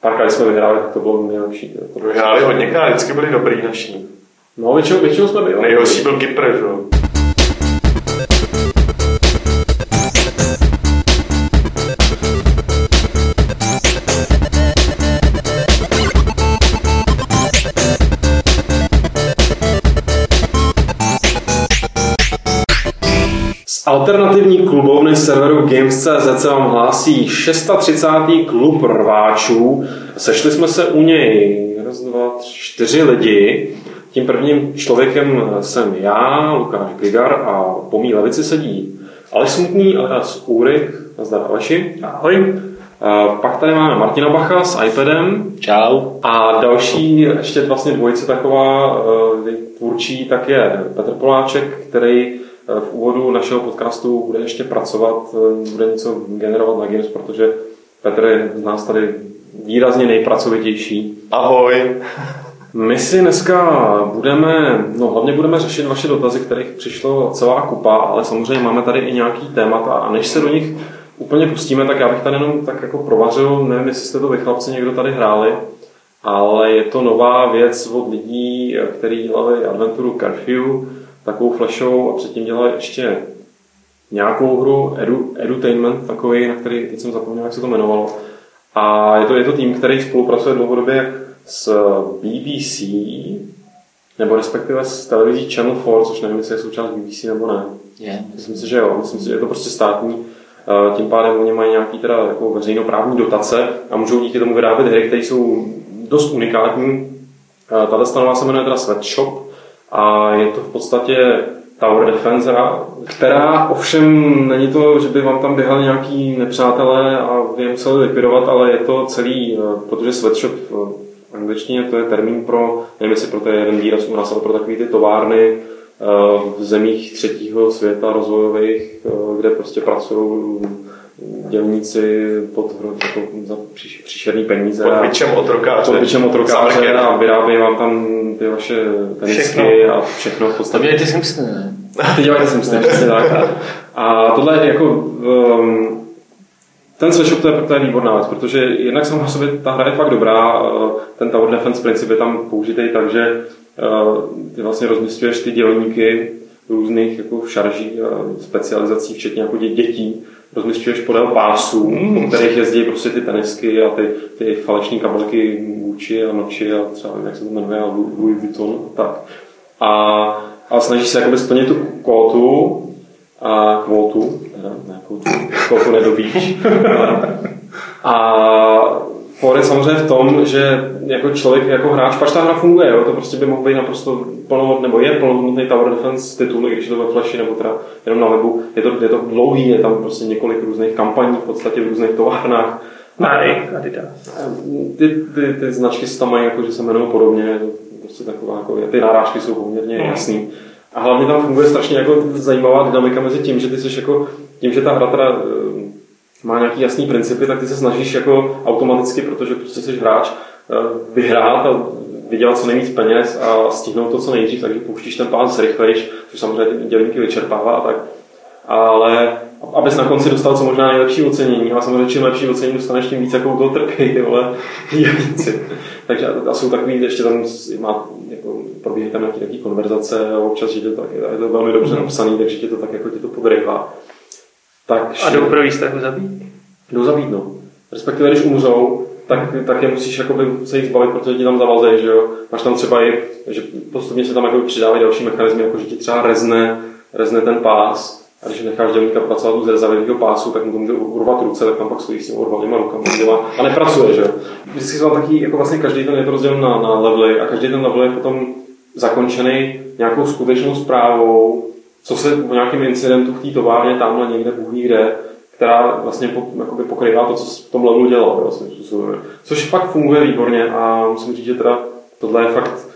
Párkrát, když jsme vyhráli, tak to bylo nejlepší. To bylo Vyhráli hodněkrát, vždycky byli dobrý naší. No, většinou, většinou jsme byli. Nejhorší byl Kypr, že jo. Alternativní klubovny serveru Games.cz se vám hlásí 630. klub rváčů. Sešli jsme se u něj raz, dva, tři, čtyři lidi. Tím prvním člověkem jsem já, Lukáš Grigar, a po mý levici sedí Aleš Smutný, alias Úrik. Nazdar Aleši. Ahoj. A Pak tady máme Martina Bacha s iPadem. Čau. A další, ještě vlastně dvojice taková eh, tvůrčí, tak je Petr Poláček, který v úvodu našeho podcastu bude ještě pracovat, eh, bude něco generovat na Games, protože Petr je z nás tady výrazně nejpracovitější. Ahoj. My si dneska budeme, no hlavně budeme řešit vaše dotazy, kterých přišlo celá kupa, ale samozřejmě máme tady i nějaký témata a než se do nich úplně pustíme, tak já bych tady jenom tak jako provařil, nevím, jestli jste to vy chlapci někdo tady hráli, ale je to nová věc od lidí, kteří dělali adventuru Curfew, takovou flashovou a předtím dělali ještě nějakou hru, edu, Edutainment, takový, na který teď jsem zapomněl, jak se to jmenovalo. A je to, je to tým, který spolupracuje dlouhodobě s BBC, nebo respektive s televizí Channel 4, což nevím, jestli je součást BBC nebo ne. Je. Myslím si, že jo. Myslím si, že je to prostě státní. Eh, Tím pádem oni mají nějaký teda jako veřejnoprávní dotace a můžou díky tomu vyrábět hry, které jsou dost unikátní. Eh, Tato stanová se jmenuje teda Sweatshop a je to v podstatě Tower Defense, hra, která ovšem není to, že by vám tam běhali nějaký nepřátelé a vy je museli likvidovat, ale je to celý, eh, protože Sweatshop eh, v angličtině to je termín pro, nevím jestli pro to je jeden výraz u nás, ale pro takové ty továrny eh, v zemích třetího světa rozvojových, eh, kde prostě pracují dělníci pod jako za příš- příšerný peníze. Pod a- bičem otrokáře. pod bičem otrokáře a vyrábějí vám tam ty vaše tenisky Všechno. a všechno v To podstatě. ty Simpsony, ne? Ty děláte Simpsony, přesně tak. A tohle je jako... Um, ten sweatshop to je, to je výborná věc, protože jednak sama sobě ta hra je fakt dobrá, uh, ten Tower Defense princip je tam použitý tak, že uh, ty vlastně rozmistuješ ty dělníky různých jako šarží a specializací, včetně jako dě- dětí, rozmistuješ podél pásů, po kterých jezdí prostě ty tenisky a ty, ty falešní kabelky Gucci a Noči a třeba nevím, jak se to jmenuje, a Louis Vuitton a tak. A, a snažíš se jakoby splnit tu kvotu a kvotu, teda ne kvotu, kvotu nedobíš. a for je samozřejmě v tom, že jako člověk, jako hráč, pač ta hra funguje, jo? to prostě by mohl být naprosto plnohodnotný, nebo je plnohodnotný Tower Defense titul, když je to ve Flashi nebo teda jenom na webu. Je to, je to dlouhý, je tam prostě několik různých kampaní v podstatě v různých továrnách. Adidas. Ty, ty, ty značky se tam mají, jako, že se jmenují podobně, prostě taková, jako, ty narážky jsou poměrně Mhm. jasný. A hlavně tam funguje strašně jako zajímavá dynamika mezi tím, že ty jsi jako, tím, že ta hra teda má nějaký jasný principy, tak ty se snažíš jako automaticky, protože prostě jsi hráč, eh, vyhrát a vydělat co nejvíc peněz a stihnout to co nejdřív, takže pouštíš ten pás rychlejš, což samozřejmě dělníky vyčerpává a tak. Ale abys na konci dostal co možná nejlepší ocenění, a samozřejmě čím lepší ocenění dostaneš, tím víc jako u toho trpějí ty vole dělníci. Takže a, a jsou takový, ještě tam má, jako, probíhají tam nějaké taky konverzace a občas, že to, tak, je to velmi dobře napsaný, takže tě to tak jako tě to podrývá. Takže A jdou pro výstrahu zabít? jdou zabít, no. Respektive, když umřou, tak, tak je musíš jakoby se jich zbavit, protože ti tam zavazej, že jo. Máš tam třeba i, že postupně se tam jako přidávají další mechanismy, jako že ti třeba rezne, rezne ten pás, a když necháš dělníka pracovat u zrezavého pásu, tak mu to může urvat ruce, tak tam pak stojí s těmi urvanýma rukama a dělá, a nepracuje, že jo. Vždycky jsou tam taky, jako vlastně každý ten je to rozdělen na, na levely a každý ten level je potom zakončený nějakou skutečnou zprávou, co se o nějakém incidentu v té továrně tamhle někde Bůh ví kde, která vlastně po, jakoby pokrývá to, co v tom levelu dělalo. Jo, svým. Což fakt funguje výborně a musím říct, že teda tohle je fakt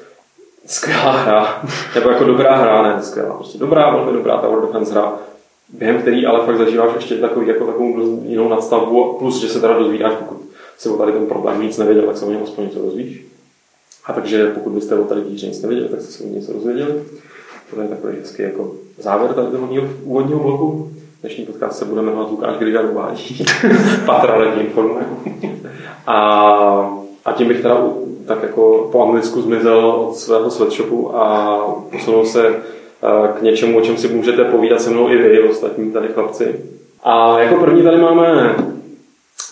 skvělá hra, nebo jako dobrá hra, ne skvělá, prostě dobrá, velmi dobrá Tower Defense hra, během který ale fakt zažíváš ještě takový, jako takovou jinou nadstavbu, plus, že se teda dozvídáš, pokud si o tady ten problém nic nevěděl, tak se o něm aspoň něco dozvíš. A takže pokud byste o tady té nic nevěděli, tak jste se o něco dozvěděli. To je takový hezký jako závěr tady toho úvodního bloku. Dnešní podcast se bude jmenovat Lukáš Grigar uvádí. Patra lidi informuje. A, a tím bych teda tak jako po anglicku zmizel od svého sweatshopu a posunul se eh, k něčemu, o čem si můžete povídat se mnou i vy, ostatní tady chlapci. A jako první tady máme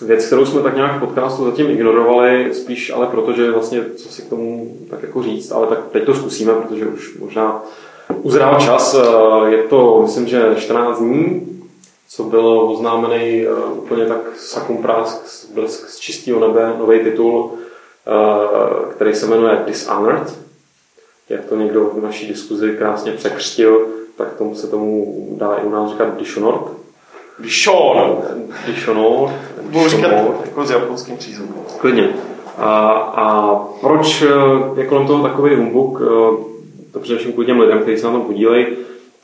věc, kterou jsme tak nějak v podcastu zatím ignorovali, spíš ale proto, že vlastně co si k tomu tak jako říct, ale tak teď to zkusíme, protože už možná uzrál čas. Eh, Je to, myslím, že 14 dní, co bylo oznámený eh, úplně tak sakum prásk, blesk z čistého nebe, nový titul, eh, který se jmenuje Dishonored. Jak to někdo v naší diskuzi krásně překřtil, tak tomu se tomu dá i u nás říkat Dishonored. Sean. Dishonored. Budu říkat Dishonored. jako s japonským přízvukem. Klidně. A, a proč je kolem toho takový humbuk? Eh, To především kvůli těm lidem, kteří se na tom podílejí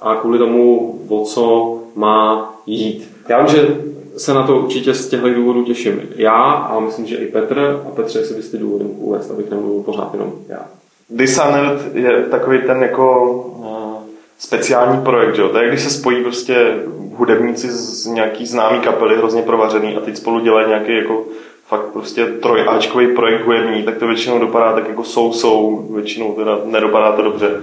a kvůli tomu, o co má jít. Já vím, že se na to určitě z těchto důvodů těším já a myslím, že i Petr. A Petře, jestli bys ty důvody mohl uvést, abych nemluvil pořád jenom já. Dishonored je takový ten jako uh, speciální projekt, že jo? To je, když se spojí prostě hudebníci z nějaký známý kapely, hrozně provařený a teď spolu dělají nějaký jako fakt prostě trojáčkový projekt hudební, tak to většinou dopadá tak jako sou-sou, většinou teda nedopadá to dobře.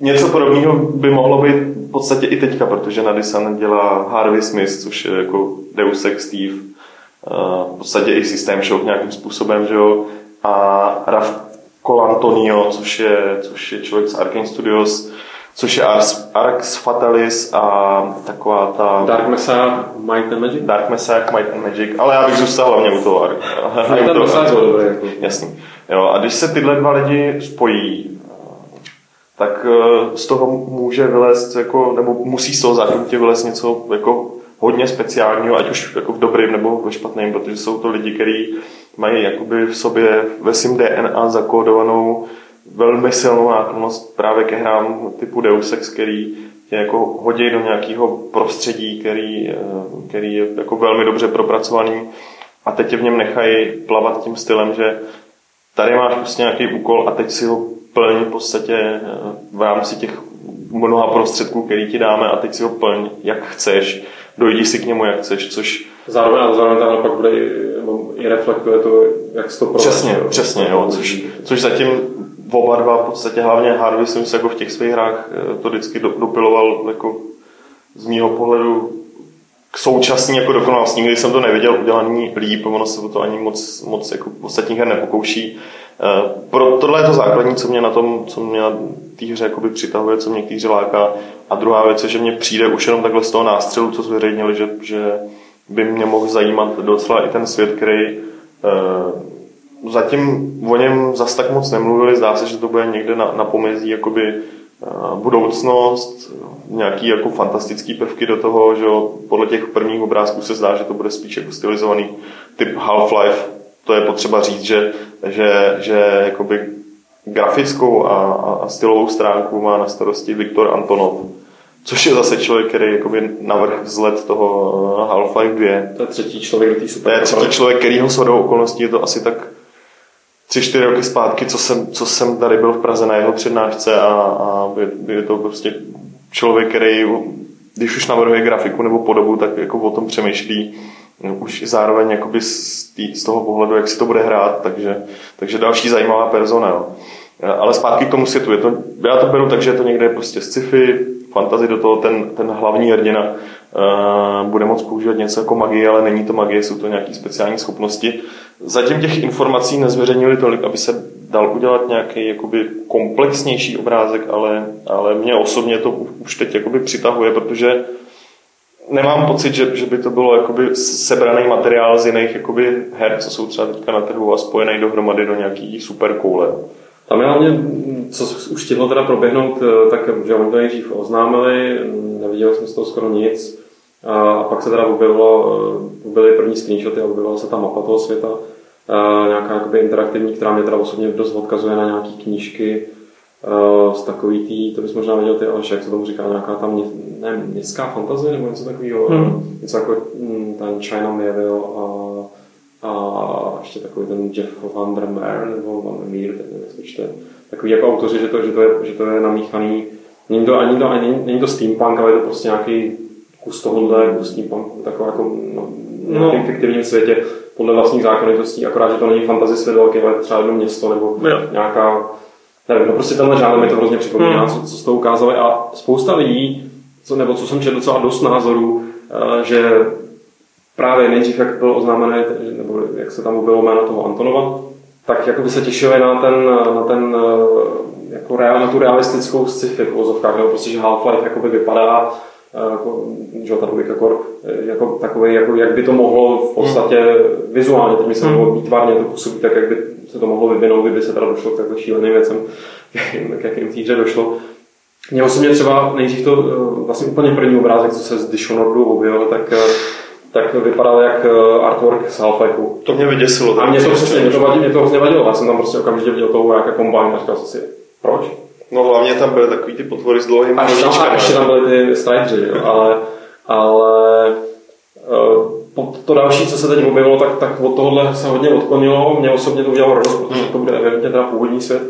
Něco podobného by mohlo být v podstatě i teďka, protože na Dishonored dělá Harvey Smith, což je jako Deus Ex Steve, uh, v podstatě i System Shock nějakým způsobem, že jo, a Raf Colantonio, což je, což je člověk z Arkane Studios, což je Ars, Arx Fatalis a taková ta Dark Messiah, Might and Magic? Dark Messiah, Might and Magic, ale já bych zůstal hlavně u toho Ark. A ten Messiah byl dobrý. Jako. Jasný. Jo, a když se tyhle dva lidi spojí, tak eh, z toho může vylézt, jako, nebo musí z toho zákonitě vylézt něco jako hodně speciálního, ať už jako v dobrým nebo ve špatném, protože jsou to lidi, kteří mají jakoby v sobě ve svém DNA zakódovanou velmi silnou náklonost právě ke hrám typu Deus Ex, který tě jako hodí do nějakého prostředí, který, eh, který je jako velmi dobře propracovaný a teď tě v něm nechají plavat tím stylem, že tady máš prostě nějaký úkol a teď si ho plň v podstatě eh, v rámci těch mnoha prostředků, který ti dáme a teď si ho plň, jak chceš, dojdi si k němu, jak chceš, což Zároveň, ale zároveň tam pak bude i, i reflektuje to, jak to provede. Přesně, přesně, jo, což, což zatím oba dva, v podstatě hlavně Harvey Sims jako v těch svých hrách eh, to vždycky do, dopiloval jako z mýho pohledu k současní jako dokonalosti. Nikdy jsem to neviděl udělaný líp, ono se o to ani moc, moc jako ostatních her nepokouší. Eh, Pro tohle je to základní, co mě na tom, co mě na té hře přitahuje, co mě k hře láká. A druhá věc je, že mě přijde už jenom takhle z toho nástřelu, co zveřejnili, že, že by mě mohl zajímat docela i ten svět, který eh, zatím o něm zas tak moc nemluvili, zdá se, že to bude někde na, na pomezí jakoby eh, budoucnost, nějaký jako fantastický prvky do toho, že podle těch prvních obrázků se zdá, že to bude spíš jako stylizovaný typ Half-Life, to je potřeba říct, že, že, že jakoby grafickou a, a, stylovou stránku má na starosti Viktor Antonov, což je zase člověk, který jakoby navrh vzhled toho eh, Half-Life 2. To je třetí člověk do té To je třetí člověk, kterýho shodou okolností je to asi tak tři, čtyři roky zpátky, co jsem, co jsem tady byl v Praze na jeho přednášce a, a je, je, to prostě člověk, který když už navrhuje grafiku nebo podobu, tak jako o tom přemýšlí no, už zároveň jakoby z, tý, z toho pohledu, jak si to bude hrát, takže, takže další zajímavá persona. Jo. Ale zpátky k tomu světu. Je to, já to beru tak, že je to někde prostě sci-fi, fantasy do toho ten, ten hlavní hrdina uh, bude moct používat něco jako magie, ale není to magie, jsou to nějaké speciální schopnosti. Zatím těch informací nezveřejnili tolik, aby se dal udělat nějaký jakoby komplexnější obrázek, ale, ale mě osobně to už teď jakoby přitahuje, protože nemám pocit, že, že by to bylo jakoby sebraný materiál z jiných jakoby her, co jsou třeba teďka na trhu a spojený dohromady do nějaký super koule. Tam je hlavně, co už stihlo teda proběhnout, eh, tak že oni to nejdřív oznámili, neviděl jsem z toho skoro nic. A pak se teda objevilo, eh, objevily první screenshoty a objevila se ta mapa toho světa, eh, nějaká jakoby interaktivní, která mě teda osobně dost odkazuje na nějaké knížky z takový tý, to bys možná viděl ty, Aleš, jak se tomu říká, nějaká tam, mě, ne, městská fantazie nebo něco takového, hmm. něco jako mm, ten China Mayville a a ještě takový ten Jeff Van der Meer nebo Van der Meer, teď nevím, čte. Takový jako autoři, že to, že to, je, že to je namíchaný. Není to ani to, ani, není to steampunk, ale je to prostě nějaký kus tohohle, kus steampunku, takový jako no, v nějakém fiktivním světě. podle vlastních zákonitostí, akorát, že to není fantasy svět velký, ale třeba jedno město nebo Jo. nějaká, nevím, no prostě tenhle žánr mi to hrozně připomíná, Hmm. co, co toho ukázali a spousta lidí, co, nebo co jsem četl docela dost názorů, eh, že právě nejdřív, jak byl oznámený, nebo jak se tam objevilo jméno toho Antonova, tak jako by se těšili na ten, na ten eh, jako reál, na tu realistickou sci-fi v ozovkách, nebo prostě, že Half-Life jakoby vypadá jako, že ta dvojka kor, eh, jako takový, jako, jak by to mohlo v podstatě vizuálně, teď myslím, Hmm. hmm. výtvarně to působí tak, jak by se to mohlo vyvinout, kdyby se teda došlo k takhle šíleným věcem, k jakým té hře došlo. Mně osobně třeba nejdřív to eh, vlastně úplně první obrázek, co se z Dishonoredu objevil, tak, eh, tak vypadal jak artwork z Half-Lifeu. To mě vyděsilo. A mě to přesně, mě to, vadilo, mě to hrozně vadilo. Já jsem tam prostě okamžitě viděl toho vojáka kombajn a říkal jsem si, proč? No hlavně tam byly takový ty potvory s dlouhými A tam, a nožičkami. ještě tam byly ty strikeři, jo, ale, ale eh, to další, co se teď objevilo, tak, tak od tohohle se hodně odklonilo. Mě osobně to udělalo radost, protože to bude evidentně teda původní svět,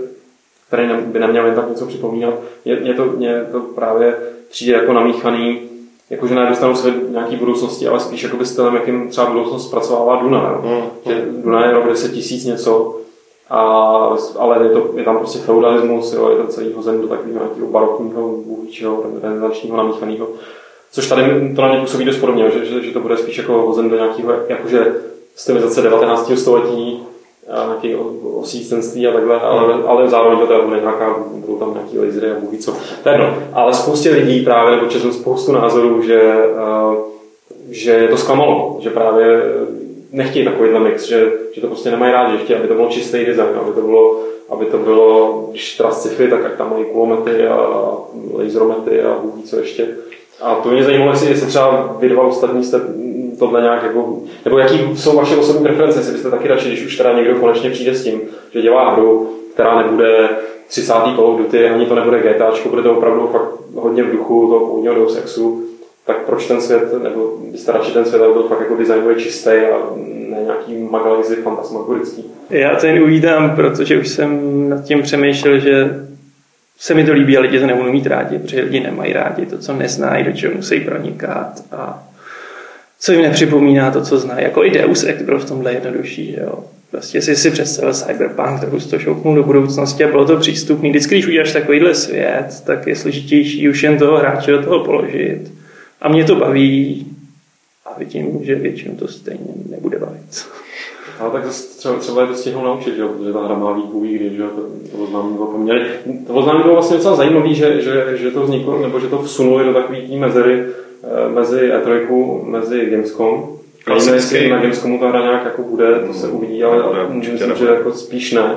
který by neměl jen tak něco připomínat. Mě, mě, to, mě to právě přijde jako namíchaný, jakože na jednu stranu svět nějaký budoucnosti, ale spíš jako stylem, jakým třeba budoucnost zpracovává Duna. Jo. Mm, Že Duna je rok 10 tisíc něco, a, ale je, to, je tam prostě feudalismus, jo, je to celý hozen do takového nějakého barokního, vůdčího, renesančního, namíchaného. Což tady to na mě působí dost podobně, že, že, že, to bude spíš jako hozen do nějakého, jakože stylizace 19. století, o- osícenství a takhle, ale, ale zároveň to teda bude nějaká, budou tam nějaký lasery a bůh co. To jedno. Ale spoustě lidí právě, nebo četl spoustu názorů, že, že je to zklamalo, že právě nechtějí takovýhle mix, že, že to prostě nemají rádi, že chtějí, aby to bylo čistý design, aby to bylo, aby to bylo, když teda sci-fi, tak jak tam mají kulomety a, laseromety a ví co ještě. A to mě zajímalo, jestli, jestli třeba vy dva ostatní jste tohle nějak jako, nebo jaký jsou vaše osobní preference, jestli byste taky radši, když už teda někdo konečně přijde s tím, že dělá hru, která nebude 30. Call of Duty, ani to nebude GTAčko, bude to opravdu fakt hodně v duchu toho původního Deus Exu, tak proč ten svět, nebo byste radši ten svět byl fakt jako designově čistý a ne nějaký magalizy fantasmagorický. Já ten uvítám, protože už jsem nad tím přemýšlel, že se mi to líbí a lidi to nebudou mít rádi, protože lidi nemají rádi to, co neznají, do čeho musí pronikat a co jim nepřipomíná to, co znají. Jako i Deus Ex byl v tomhle jednodušší, že jo. Prostě si si představil Cyberpunk, trochu to šoupnul do budoucnosti a bylo to přístupný. Vždycky, když uděláš takovýhle svět, tak je složitější už jen toho hráče do toho položit. A mě to baví a vidím, že většinu to stejně nebude bavit. Ale tak zase třeba, třeba je to stihnou naučit, že protože ta hra má když že to, to oznámení bylo poměrně. To oznámení bylo vlastně docela zajímavé, že, že, že, to vzniklo, nebo že to vsunuli do takové té mezery eh, mezi E3, mezi Gamescom. Nevím, jestli na Gamescomu ta hra nějak jako bude, to se uvidí, ale ale myslím, že jako spíš ne.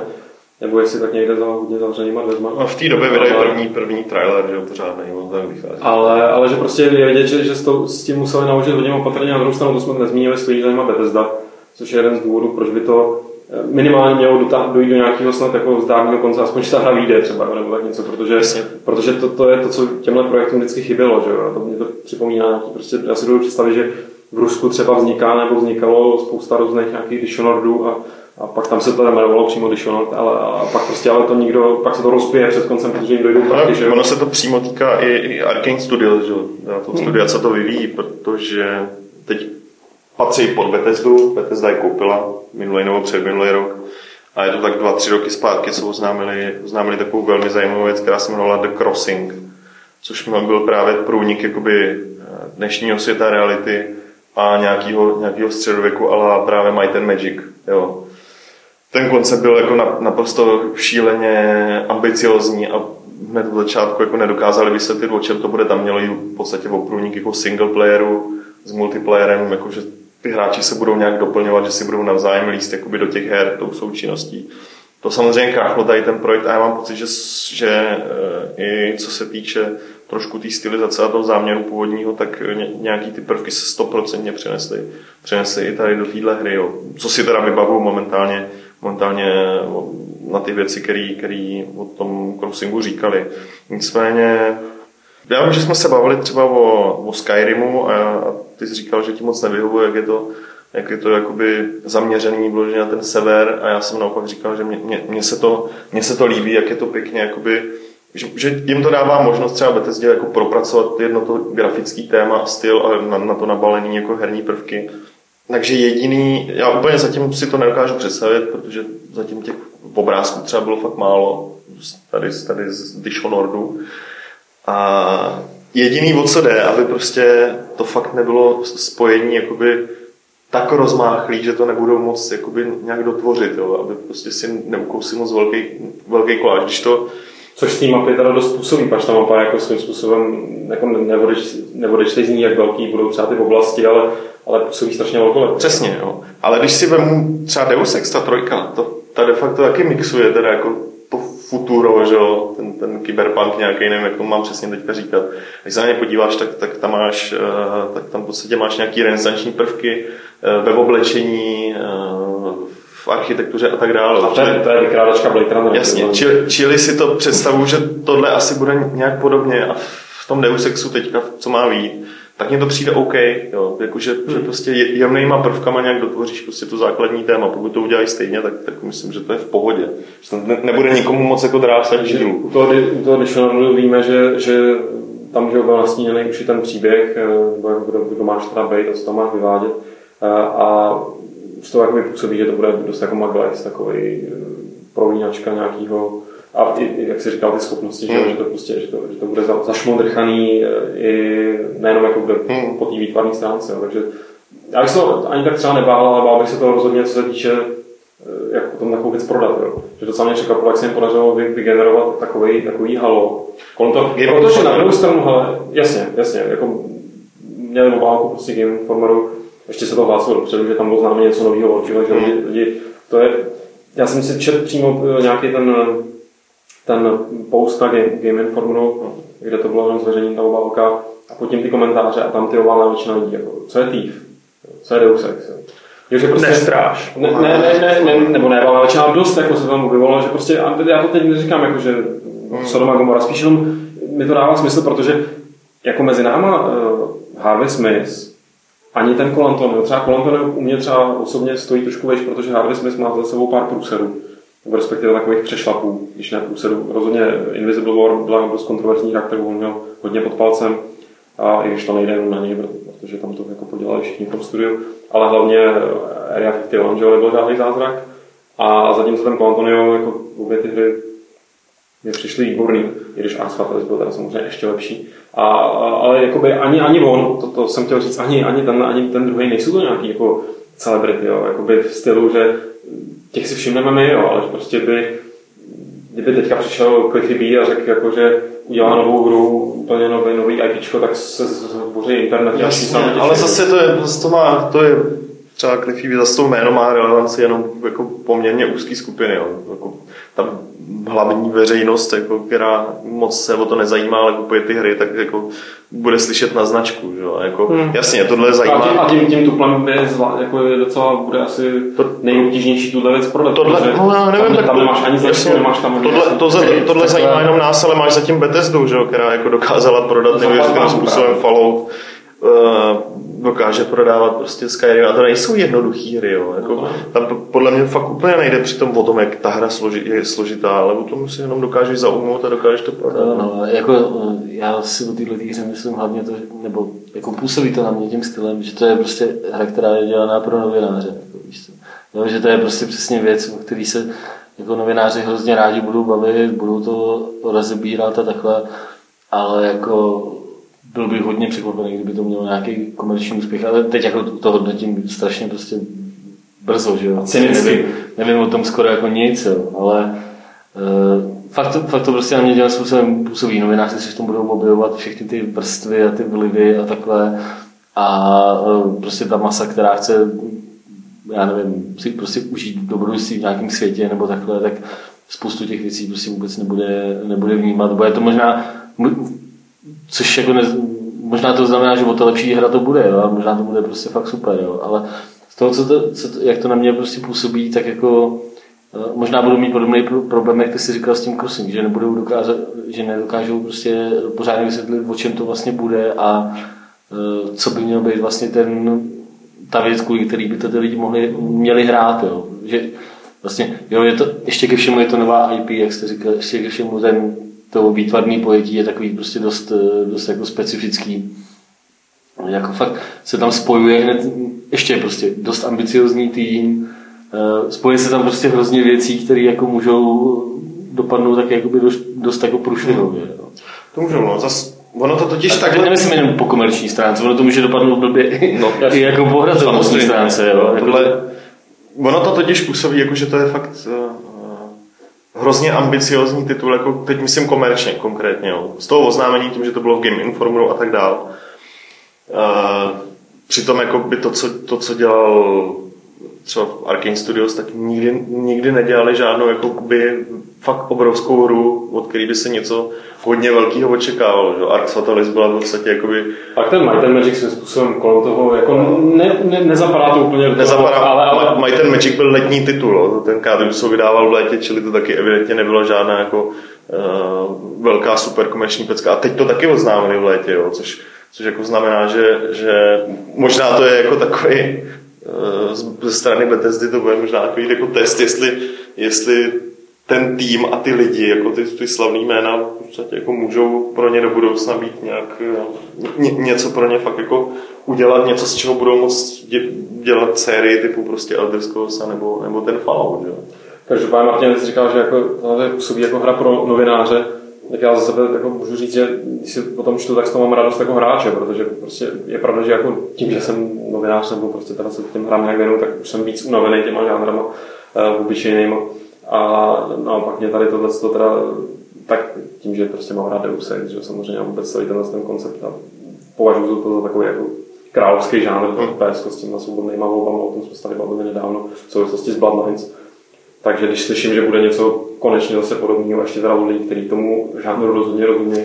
Nebo jestli tak někde za hodně zavřenýma dveřma. A v té době vydají Ale- první, první trailer, že pořádný, on tam vychází. Ale, ale že prostě je vidět, že, že s, to, s tím museli naučit hodně opatrně. Na druhou stranu to jsme nezmínili, stojí zajímá Bethesda, což je jeden z důvodů, proč by to eh, minimálně mělo dojít do nějakého snad jako zdárného konce, aspoň že ta hra vyjde třeba, nebo tak něco, protože, Jasně. protože to, to, je to, co těmhle projektům vždycky chybělo, že jo? A to mě to připomíná nějaký, prostě, já si dovedu představit, že v Rusku třeba vzniká nebo vznikalo spousta různých nějakých Dishonoredů a, a pak tam se to jmenovalo přímo Dishonored, ale a pak prostě ale to nikdo, pak se to rozpije před koncem, protože jim dojdou prachy, že No, ono se to přímo týká i, i Arkane Studios, že na Hmm. studia, co to vyvíjí, protože teď patří pod Bethesdu, Bethesda je koupila minulý nebo předminulý rok a je to tak dva, tři roky zpátky, co oznámili, oznámili takovou velmi zajímavou věc, která se jmenovala The Crossing, což byl právě průnik jakoby eh, dnešního světa reality a nějakého, nějakého středověku, ale právě Might and Magic, jo. Ten koncept byl jako na- naprosto šíleně ambiciozní a hned od začátku jako nedokázali vysvětlit, o čem to bude. Tam mělo jít v podstatě o průnik jako single playeru s multiplayerem, jako že ty hráči se budou nějak doplňovat, že si budou navzájem líst jakoby do těch her tou součinností. To samozřejmě kráchlo tady ten projekt a já mám pocit, že, že eh, i co se týče trošku té stylizace a toho záměru původního, tak ně- nějaký ty prvky se stoprocentně přenesly, přenesly i tady do téhle hry. Jo. Co si teda vybavuju momentálně, momentálně na ty věci, které o tom crossingu říkali. Nicméně já vím, že jsme se bavili třeba o, o Skyrimu a, a ty jsi říkal, že ti moc nevyhovuje, jak je to, jak je to jakoby zaměřený vloženě na ten sever a já jsem naopak říkal, že mě, se, to, mě se to líbí, jak je to pěkně jakoby že, že jim to dává možnost třeba Bethesdě jako propracovat jedno to grafický téma a styl a na, na to nabalení jako herní prvky takže jediný, já úplně zatím si to nedokážu představit, protože zatím těch obrázků třeba bylo fakt málo, tady, tady z Dishonordu. A jediný, o co jde, aby prostě to fakt nebylo spojení jakoby tak rozmáchlý, že to nebudou moc jakoby nějak dotvořit, jo, aby prostě si neukousil moc velký, velký koláč. Když to, Což s té mapy teda dost působí, pač ta mapa jako svým způsobem jako neodečte z ní, jak velký budou třeba ty oblasti, ale, ale působí strašně velkolepě. Přesně, jo. Ale když si vemu třeba Deus Ex, ta trojka, to, ta de facto taky mixuje teda jako to futuro, že jo, ten, ten kyberpunk nějaký, nevím, jak to mám přesně teďka říkat. Když se na ně podíváš, tak, tak tam máš, eh, tak tam v podstatě máš nějaký renesanční prvky eh, ve oblečení, eh, v architektuře a tak dále. A to je, to je vykrádačka Blade Runner. Jasně, čili, čili si to představu, že tohle asi bude nějak podobně a v tom Deus Exu teďka, co má být, tak mně to přijde OK, jo, jakože hmm. že prostě jemnýma prvkama nějak dotvoříš prostě to základní téma, pokud to udělají stejně, tak, tak myslím, že to je v pohodě. Že ne, nebude nikomu moc jako drásat židlu. U toho, u toho Dishonoredu víme, že, že tam že byl nastíněný už ten příběh, eh, nebo kdo, kdo máš teda být a co tam máš vyvádět. Eh, a z toho jakoby působí, že to bude dost jako Maglex, takový eh, prolínačka nějakého a i, jak jsi říkal, ty schopnosti, hmm. že, to prostě, že, to, že to bude za, zašmodrchaný i nejenom jako bude hmm. po té výtvarné stránce. Jo. Takže já bych se to ani tak třeba nebál, ale bál bych se to rozhodně, co se týče jak potom takovou věc prodat. Jo. Že docela mě překvapilo, jak se mi podařilo vygenerovat takový, takový halo. Kolem to, protože na druhou stranu, hele, jasně, jasně, jako měli obálku prostě Game Informeru, ještě se to hlásilo dopředu, že tam bylo známe něco nového velkého, že lidi, lidi, to je, já jsem si četl přímo eh, nějaký ten, ten post na Game, Game Informeru, kde to bylo jenom zveřejnění ta obálka a pod tím ty komentáře a tam ty obálná většina lidí, jako, co je Thief, co je Deus Ex, Jo, že prostě, Nestráž. Ne, ne, ne, ne, ne, nebo ne, ale většina dost jako se tam vyvolalo, že prostě, a já to teď neříkám jako, že hmm. Sodoma Gomora, spíš jenom mi to dává smysl, protože jako mezi náma uh, Harvey Smith ani ten Colanton, třeba Colanton u mě třeba osobně stojí trošku vejš, protože Harvey Smith má za sebou pár průserů, nebo respektive takových přešlapů, když ne průserů. Rozhodně Invisible War byla dost kontroverzní hra, kterou měl hodně pod palcem, a i když to nejde na něj, protože tam to jako podělali všichni v studiu, ale hlavně Area 51, že nebyl žádný zázrak. A zatímco ten Colantonio, jako obě ty hry mě přišly výborný, i když Ars Fatalis byl teda samozřejmě ještě lepší. A, ale jakoby ani, ani on, to, to jsem chtěl říct, ani, ani, ten, ani ten druhý nejsou to nějaký jako celebrity, jo, jakoby v stylu, že těch si všimneme my, jo, ale že prostě by, kdyby teďka přišel Cliffy B a řekl, jako, že udělá novou hru, úplně nový, nový IP, tak se zboří internet. Jasně, ale zase to je, zase to má, to je třeba Cliffy B, zase to jméno má relevanci jenom jako poměrně úzký skupiny, jo. Jako, ta hlavní veřejnost, jako, která moc se o to nezajímá, ale kupuje ty hry, tak jako bude slyšet na značku. Že? Jako, hmm. Jasně, tohle zajímá. A tím, a tím, tím tuplem by zla, jako je docela bude asi to, nejobtížnější tuhle věc prodat. Tohle, no, já nevím, tam, tak tam to, nemáš ani značku, nemáš tam tohle, to, tohle, tohle zajímá jenom nás, ale máš zatím Bethesdu, že? která jako dokázala prodat neuvěřitelným způsobem Fallout dokáže prodávat prostě Skyrim a to nejsou jednoduché hry, jo. Jako, no. tam podle mě fakt úplně nejde přitom o tom, jak ta hra složi, je složitá, ale o tom si jenom dokážeš zaujmout a dokážeš to prodat. No, no, jako, já si o této hře myslím hlavně to, nebo jako působí to na mě tím stylem, že to je prostě hra, která je dělaná pro novináře. Jako, víš co? Jo, že to je prostě přesně věc, o který se jako novináři hrozně rádi budou bavit, budou to rozebírat a takhle, ale jako byl bych hodně překvapený, kdyby to mělo nějaký komerční úspěch, ale teď jako to hodnotím strašně prostě brzo, že jo. Nevím, nevím o tom skoro jako nic, jo, ale uh, fakt, to, fakt to prostě na mě dělá způsobem působí. Novináři si v tom budou objevovat všechny ty vrstvy a ty vlivy a takhle a uh, prostě ta masa, která chce já nevím, si prostě užít dobrodružství v nějakém světě nebo takhle, tak spoustu těch věcí prostě vůbec nebude, nebude vnímat. Bude to možná což jako ne, možná to znamená, že o to lepší hra to bude, jo, a možná to bude prostě fakt super, jo, ale z toho, co to, co to, jak to na mě prostě působí, tak jako eh, možná budou mít podobný problém, jak ty si říkal s tím crossing, že nebudou dokázat, že nedokážou prostě pořádně vysvětlit, o čem to vlastně bude a eh, co by měl být vlastně ten, ta věc, kvůli který by to ty lidi mohli, měli hrát, jo. Že vlastně, jo, je to, ještě ke všemu je to nová IP, jak jste říkal, ještě ke všemu ten to výtvarné pojetí je takový prostě dost, dost jako specifický. Jako fakt se tam spojuje hned ještě prostě dost ambiciozní tým, eh, spojí se tam prostě hrozně věcí, které jako můžou dopadnout tak jakoby dost, dost jako průšvihově. jo. To můžu, no. Zas, ono to totiž teď takhle... nemyslím jenom po komerční stránce, ono to může dopadnout blbě i, No, i jako po hradatelnostní stránce. Jo. Jako, Tohle, ono to totiž působí, jako, že to je fakt uh, hrozně ambiciozní titul, jako teď myslím komerčně konkrétně. Jo. Z toho oznámení tím, že to bylo v Game Informeru a tak dál. Uh, přitom jako by to, co, to, co dělal třeba v Arkane Studios, tak nikdy, nikdy nedělali žádnou jako by fakt obrovskou hru, od který by se něco hodně velkého očekávalo. Že? Arx Fatalis byla v podstatě jakoby Pak ten Might and Magic svým způsobem kolem toho, jako ne, ne, nezapadá to úplně do toho, Nezapadá, ale, ale mají ten Magic byl letní titul, jo. ten Kádrus ho vydával v létě, čili to taky evidentně nebyla žádná jako uh, velká super komerční pecka. A teď to taky oznámili v létě, jo, což, což jako znamená, že, že možná to je jako takový ze strany Bethesdy to bude možná takový jako test, jestli, jestli ten tým a ty lidi, jako ty, ty slavný jména, v podstatě jako můžou pro ně do budoucna být nějak, eh, ně, něco pro ně fakt jako udělat, něco, z čeho budou moct dě, dělat sérii typu prostě Elder Scrolls nebo, nebo ten Fallout, jo. Každopádně Martin říkal, že jako, působí jako hra pro novináře, tak já za sebe jako můžu říct, že když si o tom čtu, tak z toho mám radost jako hráče, protože prostě je pravda, že jako tím, že jsem novinář nebo prostě teda se těm hrám nějak věnu, tak už jsem víc unavený těma žánrama uh, obyčejnýma. A naopak mě tady tohle to teda tak tím, že prostě mám rád Deus Ex, že samozřejmě vůbec celý tenhle ten koncept a považuji to za takový jako královský žánr, hmm. PS s těma svobodnýma volbama, o tom jsme se tady bavili nedávno v souvislosti s Bloodlines. Takže když slyším, že bude něco konečně zase podobného, ještě teda od lidí, kteří tomu žánru rozhodně rozumí,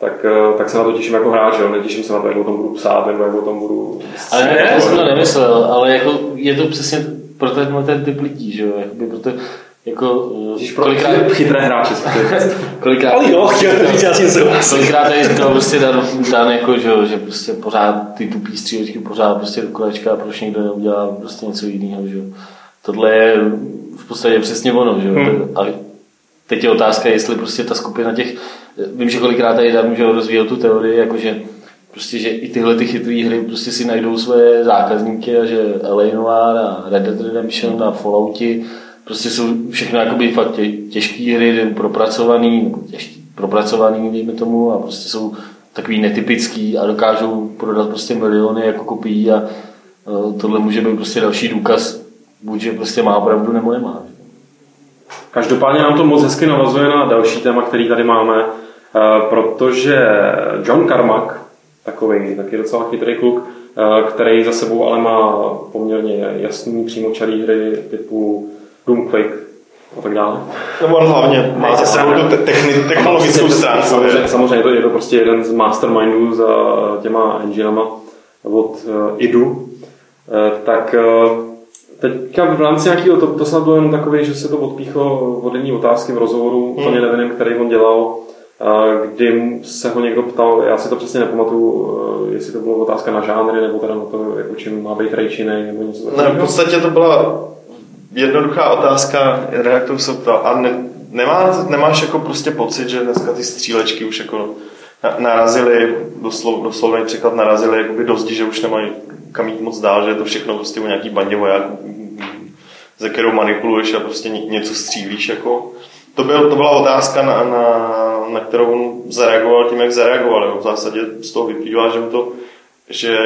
tak, eh, tak se na to těším jako hráč, jo? netěším se na to, jak o tom budu psát, nebo jak o tom budu... Ale ne, já jsem to nemyslel, ale jako je to přesně pro tenhle ten typ lidí, že jo, jakoby proto, jako, Ježíš, pro kolikrát, chytré hráče. kolikrát, Ale jo, chtěl to říct, já kolikrát tady říkal prostě Dan, Dan jako, že, jo, že prostě pořád ty tupý střílečky pořád prostě do kolečka a proč někdo neudělá prostě něco jiného, že jo. Tohle je v podstatě přesně ono, že jo. Hmm. Ale teď je otázka, jestli prostě ta skupina těch, vím, že kolikrát tady Dan může rozvíjet tu teorii, jakože prostě, že i tyhle ty chytré hry prostě si najdou své zákazníky a že LA Noir a Red Dead Redemption a Fallouti prostě jsou všechno jakoby fakt tě, těžké hry, propracovaný, nebo těžký, propracovaný, dejme tomu, a prostě jsou takový netypický a dokážou prodat prostě miliony jako kopií a uh, tohle může být prostě další důkaz, buď že prostě má pravdu, nebo nemá. Každopádně nám to moc hezky navazuje na další téma, který tady máme, eh, protože John Carmack, takový taky docela chytrý kluk, eh, který za sebou ale má poměrně jasný přímočarý hry typu Doomquake a tak dále. Nebo on hlavně má za sebou tu techni- technologickou stránku. Samozřejmě, samozřejmě to je to prostě jeden z mastermindů za těma enginama od uh, IDU. Uh, tak uh, teďka v rámci nějakého, to, to snad bylo jenom takový, že se to odpíchlo od jedné otázky v rozhovoru, hmm. úplně nevím, který on dělal, kdy se ho někdo ptal, já si to přesně nepamatuju, jestli to byla otázka na žánry, nebo teda na to, jako čím má být rejčinej, nebo něco takového. Ne, v podstatě to byla jednoduchá otázka, redaktor se ptal, a ne, nemá, nemáš jako prostě pocit, že dneska ty střílečky už jako narazily, doslov, doslovný překlad narazily jakoby do zdi, že už nemají kam jít moc dál, že je to všechno prostě o nějaký bandě vojáků, ze kterou manipuluješ a prostě něco střílíš. Jako. To, byl, to byla otázka, na, na, na kterou on zareagoval tím, jak zareagoval. Jo. V zásadě z toho vyplývá, že to, že,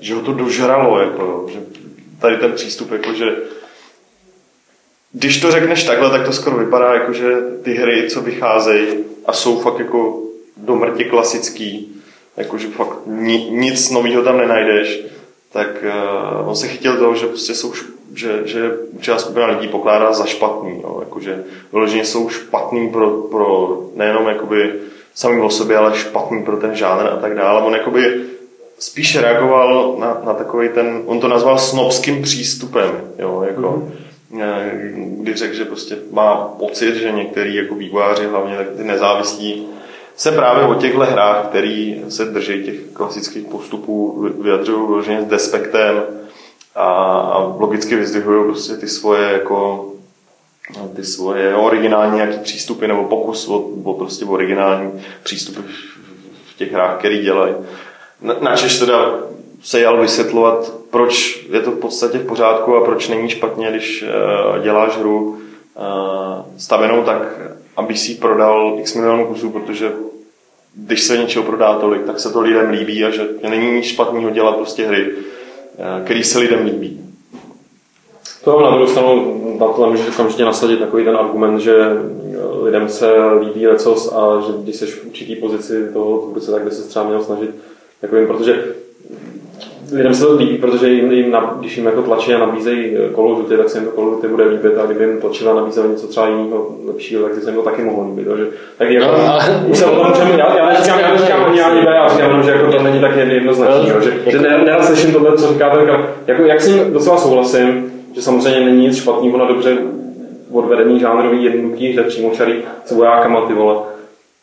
že ho to dožralo. Jako, že tady ten přístup, jako, že když to řekneš takhle, tak to skoro vypadá, jako, že ty hry, co vycházejí a jsou fakt jako do mrtě klasický, jakože fakt ni, nic nového tam nenajdeš, tak uh, on se chytil toho, že prostě jsou, že, že určitá skupina lidí pokládá za špatný, jo, jakože vyloženě jsou špatný pro, pro nejenom jakoby samým o sobě, ale špatný pro ten žánr a tak dále. On jakoby spíš reagoval na, na takový ten, on to nazval snobským přístupem, jo, jako, mm-hmm. kdy řekl, že prostě má pocit, že některý jako vývojáři, hlavně tak ty nezávislí, se právě o těchto hrách, které se drží těch klasických postupů, vyjadřují vyloženě s despektem a, a logicky vyzdvihují prostě ty svoje jako ty svoje originální nějaký přístupy nebo pokus o, o prostě originální přístupy v těch hrách, který dělají. Na, načež teda se jal vysvětlovat, proč je to v podstatě v pořádku a proč není špatně, když uh, děláš hru uh, stavěnou tak, aby si prodal x milionů kusů, protože když se něčeho prodá tolik, tak se to lidem líbí a že není nic špatného dělat prostě hry, uh, který se lidem líbí. To na druhou stranu na to můžeš okamžitě nasadit takový ten argument, že lidem se líbí lecos a že když jsi v určitý pozici toho tvůrce, tak by se třeba měl snažit jim, protože lidem se to líbí, protože jim, jim když jim jako tlačí a nabízejí Call of Duty, tak se jim to of Duty bude líbit a kdyby jim tlačila a nabízeli něco třeba jiného lepšího, tak se jim to taky mohlo líbit. Takže, tak jako, no, ale... už se o tom můžeme, já, já neříkám, já neříkám ani ani já říkám, že jako to není tak jednoznačný, no, že, že ne, nerad slyším tohle, co říkáte, jako, jak s ním docela souhlasím, že samozřejmě není nic špatného na dobře odvedení žánrový jednoduchý hře přímočarý s vojákama, ty vole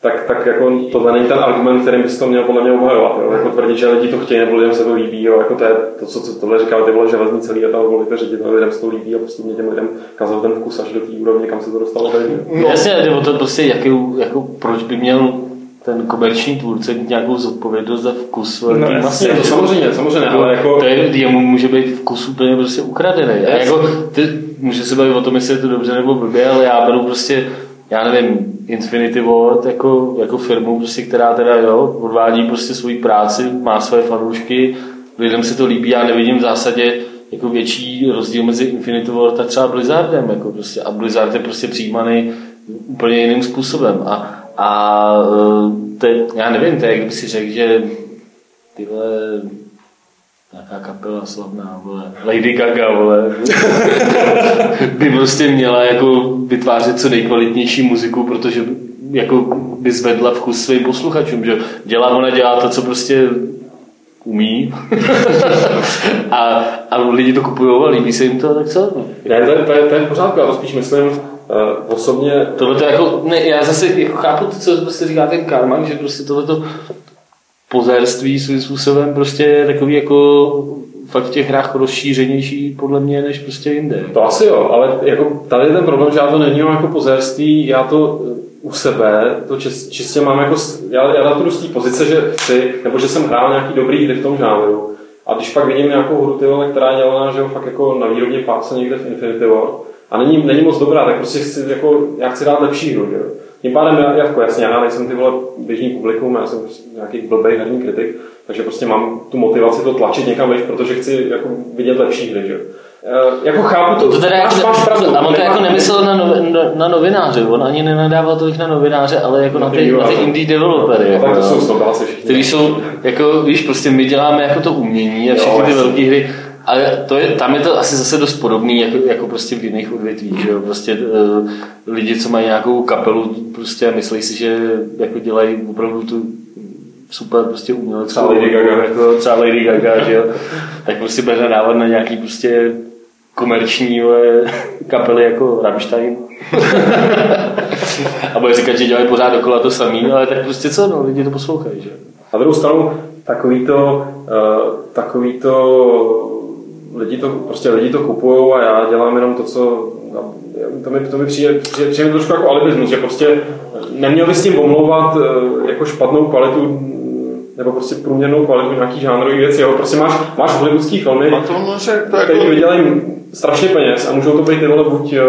tak, tak jako tohle není ten argument, kterým bys to měl podle mě obhajovat. Jo? Jako tvrdit, že lidi to chtějí nebo lidem se to líbí. Jo? Jako to, je to, co, co tohle říká, ty vole železní celý a tam volíte ředitel, lidem se to líbí a postupně těm lidem kazal ten vkus až do té úrovně, kam se to dostalo. No. Jasně, jde o to prostě, jaký, jako, proč by měl ten komerční tvůrce mít nějakou zodpovědnost za vkus velký no, masy. to samozřejmě, samozřejmě, ale jako... To je, jemu může být vkus úplně prostě ukradený. A jako, ty, může se bavit o tom, jestli je to dobře nebo blbě, ale já beru prostě já nevím, Infinity Ward jako, jako firmu, prostě, která teda jo, odvádí prostě svoji práci, má své fanoušky, lidem se to líbí, já nevidím v zásadě jako větší rozdíl mezi Infinity Ward a třeba Blizzardem, jako prostě, a Blizzard je prostě přijímaný úplně jiným způsobem. A, a e, je, já nevím, to je, jak by si řekl, že tyhle nějaká kapela slavná, vole, Lady Gaga, vole, by prostě měla jako vytvářet co nejkvalitnější muziku, protože jako by zvedla vkus svým posluchačům, že dělá, ona dělá to, co prostě umí. A, a lidi to kupují a líbí se jim to, tak co? Ne, to, to, je, to je v pořádku, já to spíš myslím uh, osobně... Tohle to jako, ne, já zase jako chápu to, co prostě říká ten Karman, že prostě tohle to pozérství svým způsobem prostě takový jako fakt v těch hrách rozšířenější podle mě než prostě jinde. To asi jo, ale jako tady ten problém, že já to nevnímám jako pozérství, já to eh, u sebe, to čistě mám jako, já, já na to z té pozice, že chci, nebo že jsem hrál nějaký dobrý hry v tom žánru. A když pak vidím nějakou hru, tyhle, která je dělaná, že jo, fakt jako na výrobně páce někde v Infinity War, a není, není moc dobrá, tak prostě chci, jako, já chci dát lepší hru, že jo. Tím pádem, já, jako jasně, já nejsem ty vole běžný publikum, já jsem nějaký blbý herní kritik, takže prostě mám tu motivaci to tlačit někam več, protože chci jako vidět lepší hry, že? E, jako chápu to, to teda máš, jako, máš pravdu. A on to jako nemyslel na, novi, na, na, novináře, on ani nenadával tolik na novináře, ale jako na, na ty, na ty indie developery. Jako, tak to jsou to všichni. Kteří jsou, jako víš, prostě my děláme jako to umění a všechny jo, ty velké hry, ale to je, tam je to asi zase dost podobný, jako, jako prostě v jiných odvětvích, že jo? Prostě uh, lidi, co mají nějakou kapelu, prostě myslí si, že jako dělají opravdu tu super prostě umělec. Třeba Lady Gaga. Jako, třeba Lady Gaga, že jo? Tak prostě bude nadávat na nějaký prostě komerční kapely jako Rammstein. a bude říkat, že dělají pořád dokola to samý, ale tak prostě co, no, lidi to poslouchají, že? Na druhou stranu, takový to, uh, takový to lidi to, prostě lidi to kupují a já dělám jenom to, co to mi, to mi přijde, přijde, přijde trošku jako alibismus, že prostě neměl bys s tím omlouvat eh, jako špatnou kvalitu nebo prostě průměrnou kvalitu nějaký žánrový věci. Jo? Prostě máš, máš hollywoodský filmy, které jako... vydělají strašně peněz a můžou to být tyhle buď eh,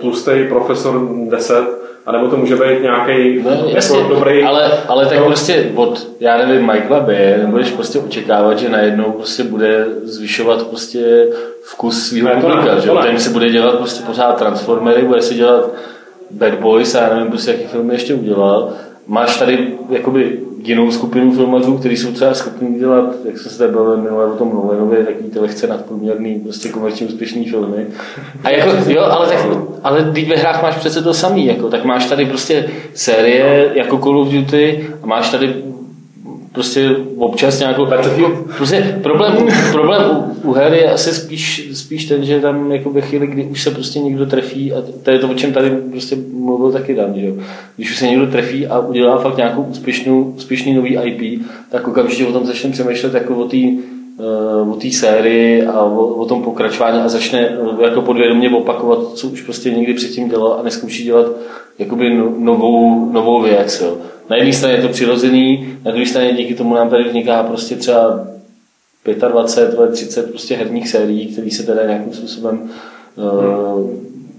tlustý profesor 10, a nebo to může být nějaký no, jako dobrý... Ale, ale tak no. prostě od, já nevím, Michaela B. nebudeš prostě očekávat, že najednou prostě bude zvyšovat prostě vkus svého publika, že? Ten si bude dělat prostě pořád Transformery, bude si dělat Bad Boys a já nevím prostě, jaký film ještě udělal. Máš tady jakoby jinou skupinu filmařů, kteří jsou třeba schopni dělat, jak jsme se tady bavili minule o tom Nolanovi, takový ty lehce nadprůměrný, prostě komerčně úspěšný filmy. A jako, jo, ale, tak, ale když ve hrách máš přece to samý, jako, tak máš tady prostě série jako Call of Duty a máš tady prostě občas nějakou... Prostě problém, problém u, u her je asi spíš, spíš ten, že tam jako ve chvíli, kdy už se prostě někdo trefí, a to je to, o čem tady prostě mluvil taky Dan, že jo? Když už se někdo trefí a udělá fakt nějakou úspěšnou, úspěšný nový IP, tak okamžitě o tom začne přemýšlet jako o té eh, o té sérii a o, o, tom pokračování a začne eh, jako podvědomě opakovat, co už prostě někdy předtím dělal a neskouší dělat jakoby no, novou, novou věc. Jo na jedné straně je to přirozený, na druhé straně díky tomu nám tady vzniká prostě třeba 25, 30 prostě herních sérií, které se teda nějakým způsobem uh,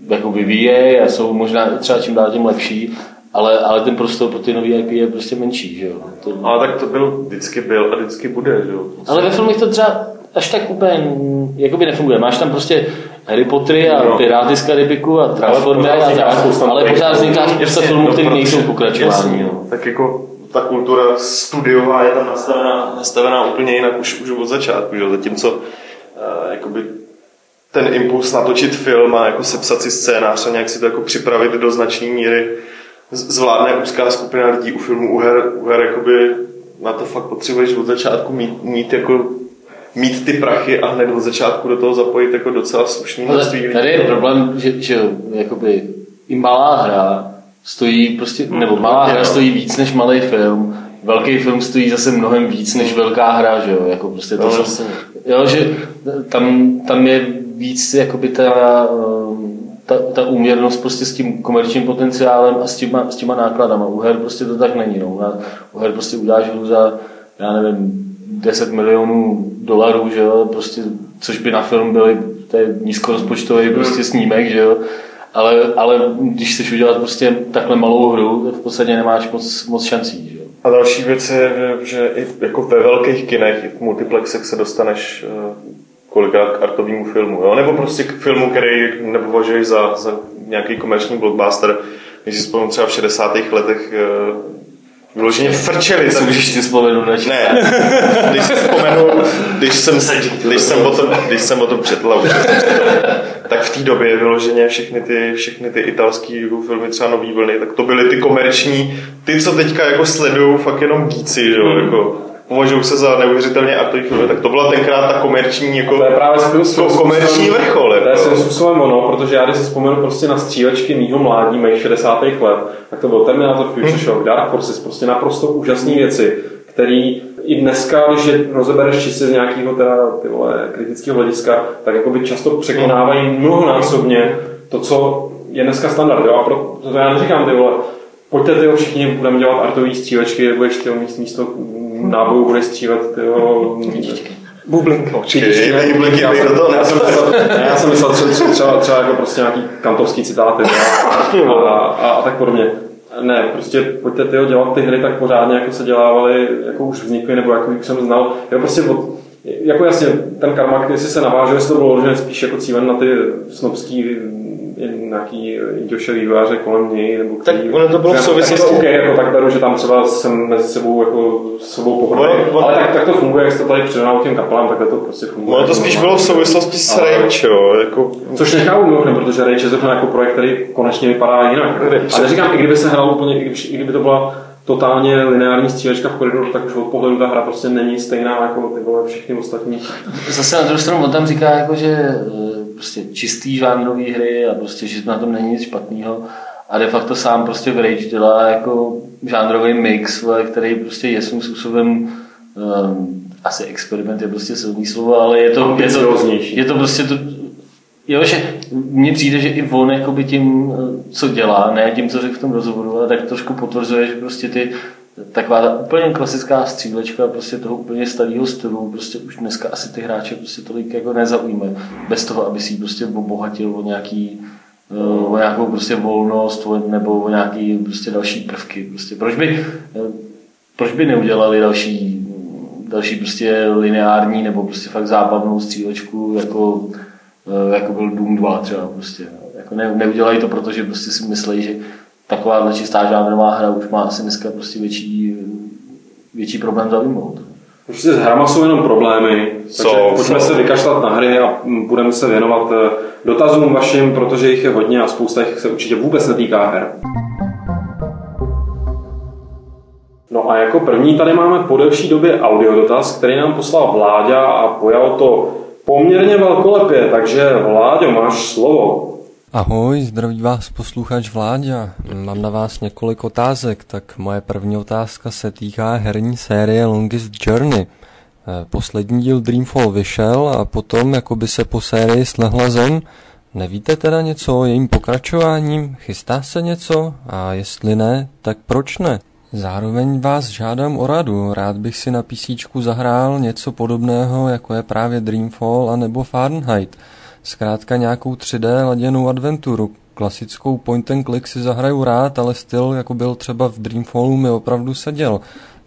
jako vyvíjejí a jsou možná třeba čím dál tím lepší, ale, ale ten prostor pro ty nový IP je prostě menší, že jo. To... Ale tak to byl, vždycky byl a vždycky bude, že jo. Ale ve filmech to třeba až tak úplně jakoby nefunguje. Máš tam prostě Harry Pottery a no. Piráty z Karibiku a Transformery a tak, ale pořád vzniká spousta filmů, které nejsou pokračování. No. Tak jako ta kultura studiová je tam nastavená, nastavená úplně jinak už, už od začátku, že? zatímco uh, jakoby ten impuls natočit film a jako sepsat si scénář a nějak si to jako připravit do značné míry zvládne úzká skupina lidí u filmu, u her, u her jakoby na to fakt potřebuješ od začátku mít, mít jako mít ty prachy a hned od začátku do toho zapojit jako docela slušný množství lidí. Tady je problém, že, že jakoby i malá hra stojí prostě, nebo malá hra stojí víc než malý film, velký film stojí zase mnohem víc než velká hra, že jo, jako prostě to, no, jo, že tam, tam je víc jakoby ta, ta, ta úměrnost prostě s tím komerčním potenciálem a s těma, s těma nákladama. U her prostě to tak není, no. U her prostě uděláš hru za, já nevím, 10 milionů dolarů, že jo, prostě, což by na film byly, to je nízkorozpočtový prostě snímek, že jo, ale, ale když chceš udělat prostě takhle malou hru, v podstatě nemáš moc, moc šancí. Že? A další věc je, že i jako ve velkých kinech, v multiplexech se dostaneš eh, kolikrát k artovému filmu, jo? nebo prostě k filmu, který nepovažuješ za, za nějaký komerční blockbuster. Když si vzpomínám třeba v 60. letech vyloženě frčeli. Co můžeš ty vzpomenout na Ne, když si vzpomenu, když jsem, když jsem, o, tom, když jsem o tom četl, tak v té době vyloženě všechny ty, všechny ty italský filmy, třeba Nový vlny, tak to byly ty komerční, ty, co teďka jako sledují fakt jenom gíci, že jo, hmm. jako považují se za neuvěřitelně artový filmy, tak to byla tenkrát ta komerční, jako to je právě to komerční vrchol. To je svým způsobem ono, protože já když si vzpomenu prostě na střílečky mýho mládí, mých 60. let, tak to byl Terminator Future Shock, Dark Forces, prostě naprosto úžasné věci, který i dneska, když je rozebereš čistě z nějakého teda, ty vole, kritického hlediska, tak jako by často překonávají mnohonásobně to, co je dneska standard. Jo? A proto já neříkám, ty vole, pojďte ty všichni, budeme dělat artové střílečky, budeš ty místo, místo nábojů budeš střílet tyho... Bublink. Počkej, bublinky, já, jsem, já, jsem myslel, já jsem myslel třeba, třeba, třeba jako prostě nějaký kantovský citáty a, a, a, a, tak podobně. Ne, prostě pojďte tyho dělat ty hry tak pořádně, jako se dělávaly, jako už vznikly, nebo jako jsem znal. Já prostě od, jako jasně, ten karmak, jestli se naváže, jestli to bylo že spíš jako cílen na ty snobský nějaký Joše vývojáře kolem něj, nebo který, tak ono to bylo v souvislosti. Tak, okay, jako tak beru, že tam třeba jsem mezi sebou jako s sebou pohledný, ale tak, tak, to funguje, jak jste tady předal těm kapelám, takhle to prostě funguje. Ono to spíš bylo v souvislosti s ale, Rage, jo. Jako... Což nechápu mimochodem, protože Rage je zrovna jako projekt, který konečně vypadá jinak. Ale říkám, i kdyby se hrál úplně, i kdyby, i kdyby to byla totálně lineární střílečka v koridoru, tak už od pohledu ta hra prostě není stejná jako ty vole všechny ostatní. Zase na druhou stranu on tam říká, jako, že eh, prostě čistý žánrový hry a prostě, že na tom není nic špatného. A de facto sám prostě v Rage dělá jako žánrový mix, který prostě je svým způsobem um, asi experiment je prostě silný slovo, ale je to, je to, je to prostě to, Jo, že mně přijde, že i on jakoby tím, eh, co dělá, ne tím, co řekl v tom rozhovoru, ale tak trošku potvrzuje, že prostě ty taková ta úplně klasická střílečka prostě toho úplně starého stylu, prostě už dneska asi ty hráče prostě tolik jako nezaujme, bez toho, aby si prostě obohatil o nějaký eh, o nějakou prostě volnost nebo o nějaký prostě další prvky. Prostě. Proč, by, eh, proč by neudělali další, další prostě lineární nebo prostě fakt zábavnou střílečku jako jako byl Doom 2 třeba prostě. Jako ne, neudělají to, protože prostě si myslí, že taková čistá žánrová hra už má asi dneska prostě větší, větší problém zaujmout. Prostě s hrama jsou jenom problémy, takže so, pojďme so. se vykašlat na hry a budeme se věnovat eh, dotazům vašim, protože jich je hodně a spousta jich se určitě vůbec netýká her. No a jako první tady máme po delší době audiodotaz, který nám poslal Vláďa a pojal to poměrně velkolepě, takže Vláďo, máš slovo. Ahoj, zdraví vás posluchač Vláďa. Mám na vás několik otázek, tak moje první otázka se týká herní série Longest Journey. Eh, poslední díl Dreamfall vyšel a potom jako by se po sérii slehla zem. Nevíte teda něco o jejím pokračováním? Chystá se něco? A jestli ne, tak proč ne? Zároveň vás žádám o radu. Rád bych si na PC zahrál něco podobného, jako je právě Dreamfall a nebo Fahrenheit. Zkrátka nějakou 3D laděnou adventuru. Klasickou point and click si zahraju rád, ale styl, jako byl třeba v Dreamfallu, mi opravdu seděl.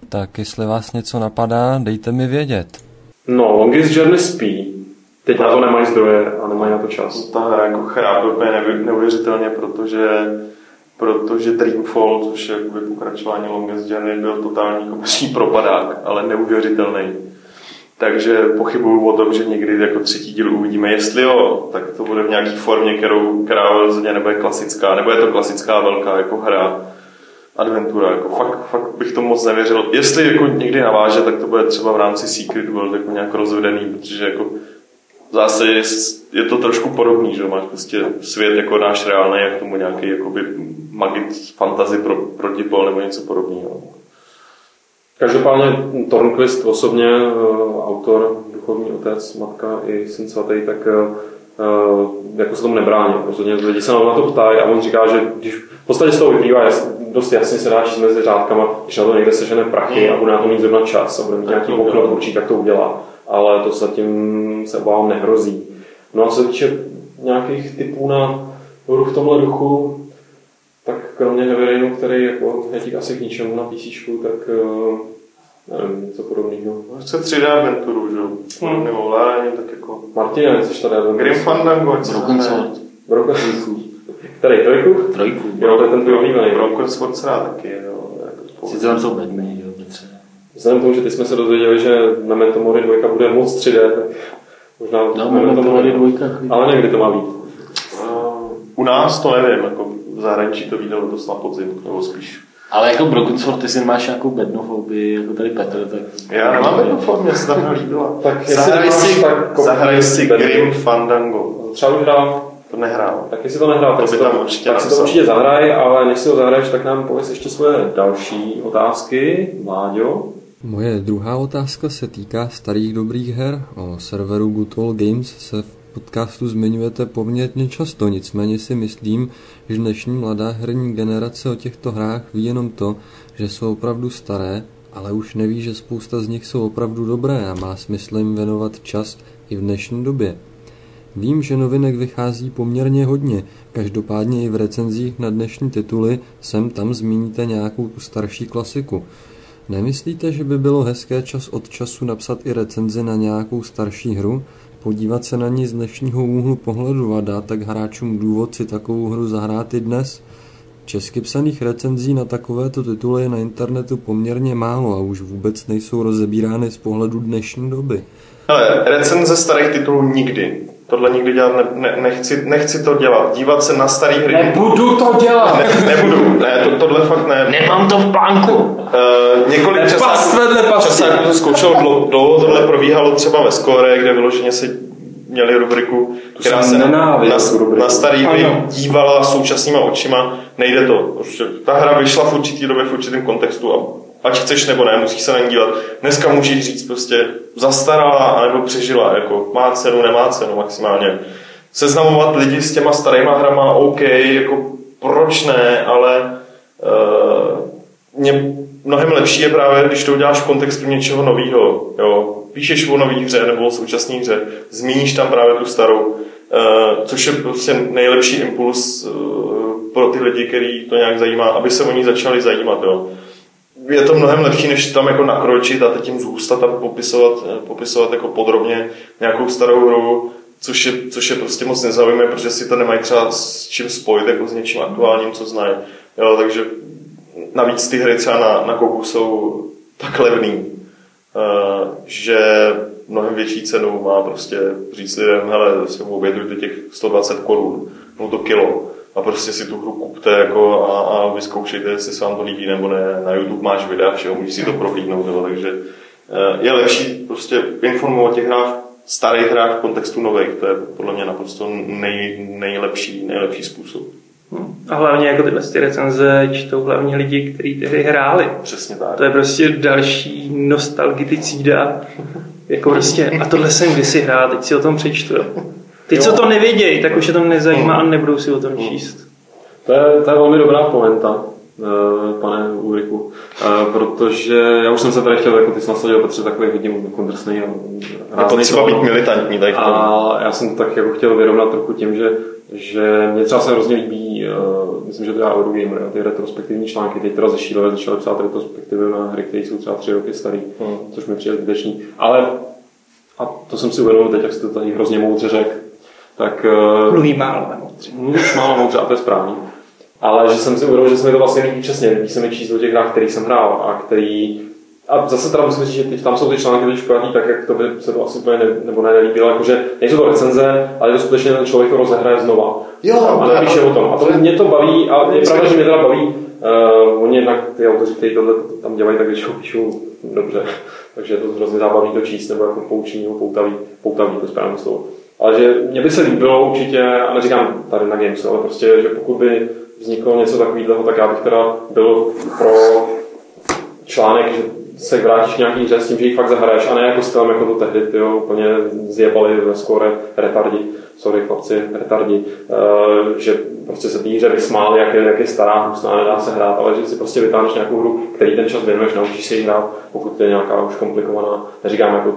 Tak jestli vás něco napadá, dejte mi vědět. No, Longest Journey spí. Teď na to nemají zdroje a nemají na to čas. Ta hra jako chrápe úplně neuvěřitelně, protože protože Dreamfall, což je jakoby pokračování Longest Journey, byl totální komerční propadák, ale neuvěřitelný. Takže pochybuju o tom, že někdy jako třetí díl uvidíme. Jestli jo, tak to bude v nějaké formě, kterou, která rozhodně nebude klasická, nebo je to klasická velká jako hra, adventura. Jako fakt, fakt bych to moc nevěřil. Jestli jako někdy naváže, tak to bude třeba v rámci Secret World jako nějak rozvedený, protože jako zase je, je to trošku podobný, že máš prostě svět jako náš reálný a k tomu nějaký jakoby magic fantasy pro, protipol nebo něco podobného. Každopádně Tornquist osobně, eh, autor, duchovní otec, matka i syn svatý, tak eh, eh, jako se tomu nebrání. Rozhodně lidi se na to ptají a on říká, že když v podstatě z toho vyplývá, dost jasně se dá číst mezi řádkama, když na to někde sežene prachy a bude na to mít zrovna čas a bude mít nějaký okno určitě, tak to udělá. Ale to zatím se obávám nehrozí. No a co se týče nějakých typů na hru v tomhle duchu, tak kromě Heavy Rainu, který jako je dík asi k ničemu na PC, tak eh, nevím, něco podobného. Chce 3D adventuru, že jo? Hmm. Nebo ovládání, tak jako... Martina, jsi tady? Grim Fandango, se Broken. Sword. Broken Který, trojku? Trojku. Jo, to je ten tvůj oblíbený. Broken Sword se dá taky, jo. Jako Sice tam jsou Petře. Vzhledem k tomu, že ty jsme se dozvěděli, že Memento Mori 2 bude moc 3D, tak možná No, Memento Mori dvojka. Ale někdy to má být. U nás to nevím, jako v zahraničí to vyjde letos na podzim, nebo spíš. Ale jako Broken Sword, ty si máš nějakou bednofobii, jako tady Petr, tak... Já nemám jednu formu, mě se ta hra líbila. Tak jestli zahraj si, tak zahraj si. Grim Fandango. Třeba už hrál, To nehrál. tak jestli to nehrál, tak, To by si to, tam určitě tak si to určitě zahraj, ale než si ho zahraješ, tak nám pověs ještě svoje další otázky. Máďo? Moje druhá otázka se týká starých dobrých her. O serveru Good Old Games se v podcastu zmiňujete poměrně často, nicméně si myslím, že dnešní mladá herní generace o těchto hrách ví jenom to, že jsou opravdu staré, ale už neví, že spousta z nich jsou opravdu dobré a má smysl jim věnovat čas i v dnešní době. Vím, že novinek vychází poměrně hodně, každopádně i v recenzích na dnešní tituly sem tam zmíníte nějakou tu starší klasiku. Nemyslíte, že by bylo hezké čas od času napsat i recenzi na nějakou starší hru, podívat se na ní z dnešního úhlu pohledu a dát tak hráčům důvod si takovou hru zahrát i dnes? Česky psaných recenzí na takovéto tituly je na internetu poměrně málo a už vůbec nejsou rozebírány z pohledu dnešní doby. Ale recenze starých titulů nikdy. Tohle nikdy dělat ne, ne, nechci, nechci to dělat. Dívat se na staré hry. Nebudu to dělat! Ne, nebudu, ne, to, tohle fakt ne. Nemám to v plánku! Uh, několik časáků, časáků to zkoušel dlouho, dlouho, tohle probíhalo třeba ve Score, kde vyloženě si měli rubriku, která se na, na, na starý hry dívala současnýma očima. Nejde to. Prostě ta hra vyšla v určitý době, v určitém kontextu a ať chceš nebo ne, musíš se na ní dívat. Dneska můžeš říct prostě zastarala anebo přežila, jako má cenu, nemá cenu maximálně. Seznamovat lidi s těma starýma hrama, OK, jako proč ne, ale uh, mě mnohem lepší je právě, když to uděláš v kontextu něčeho nového. Píšeš o nový hře nebo o současné hře, zmíníš tam právě tu starou, uh, což je prostě nejlepší impuls uh, pro ty lidi, který to nějak zajímá, aby se o ní začali zajímat. Jo. Je to mnohem lepší, než tam jako nakročit a teď tím zůstat a popisovat, eh, popisovat jako podrobně nějakou starou hru, což je, což je prostě moc nezajímavé, protože si to nemají třeba s čím spojit jako s něčím aktuálním, co znají. Jo, takže navíc ty hry třeba na, na Kogu jsou tak levný, uh, že mnohem větší cenu má prostě říct lidem, hele, si obědujte těch 120 korun, no to kilo a prostě si tu hru kupte jako a, a vyzkoušejte, jestli se vám to líbí nebo ne. Na YouTube máš videa všeho, můžeš si to prohlídnout, jo, takže uh, je lepší prostě informovat těch hrách, starých hrách v kontextu nových, to je podle mě naprosto nej, nejlepší, nejlepší způsob. A hlavně jako tyhle ty recenze čtou hlavně lidi, kteří ty hry hráli. Přesně tak. To je prostě další nostalgiticída. Jako prostě, a tohle jsem kdysi hrál, teď si o tom přečtu. Ty, co to nevědějí, tak už je to nezajímá a nebudou si o tom číst. To je, to je velmi dobrá pointa. eh, pane Ulriku, eh, protože já už jsem se tady chtěl, jako ty jsi nasadil, Petře, takový hodně kontrasný a Je to třeba být militantní tady v tom. a já jsem to tak jako chtěl vyrovnat trochu tím, že, že mě třeba se hrozně líbí, uh, myslím, že to dělá Eurogamer, ty retrospektivní články, teď teda zešílené začaly psát retrospektivy na hry, které jsou třeba tři roky starý, Hmm. což mi přijde zbytečný. Ale, a to jsem si uvědomil teď, jak jste to tady hrozně moudře řekl, tak uh, Mluví málo emocí. mluvíš málo moudře a to je správný. Ale že jsem si uvědomil, že se mi to vlastně líbí přesně, líbí se mi číst o těch hrách, kterých jsem hrál a který a zase teda musím říct, že teď, tam jsou ty články špatný, tak jak to by se to asi úplně ne, nebo ne, nelíbilo, jakože nejsou to recenze, ale je to skutečně ten člověk to rozehraje znova. Jo, a to je- napíše o tom. A to mě to baví, a je pravda, že mě teda baví. Uh, oni jednak ty autoři, kteří tohle tam dělají, tak většinou píšou dobře. Takže je to hrozně zábavný to číst, nebo jako poučení, nebo poutavý, poutavý to správné slovo. Ale že mě by se líbilo určitě, a neříkám tady na Games, ale prostě, že pokud by vzniklo něco takového, tak já bych teda byl pro článek, že se vrátíš nějaký hře s tím, že ji fakt zahraješ, a ne jako stylem, jako to tehdy, ty úplně zjebali ve skore retardi, sorry chlapci, retardi, uh, že prostě se té hře vysmáli, jak je, jak je stará, hnusná, nedá se hrát, ale že si prostě vytáhneš nějakou hru, který ten čas věnuješ, naučíš se ji hrát, pokud je nějaká už komplikovaná, neříkám jako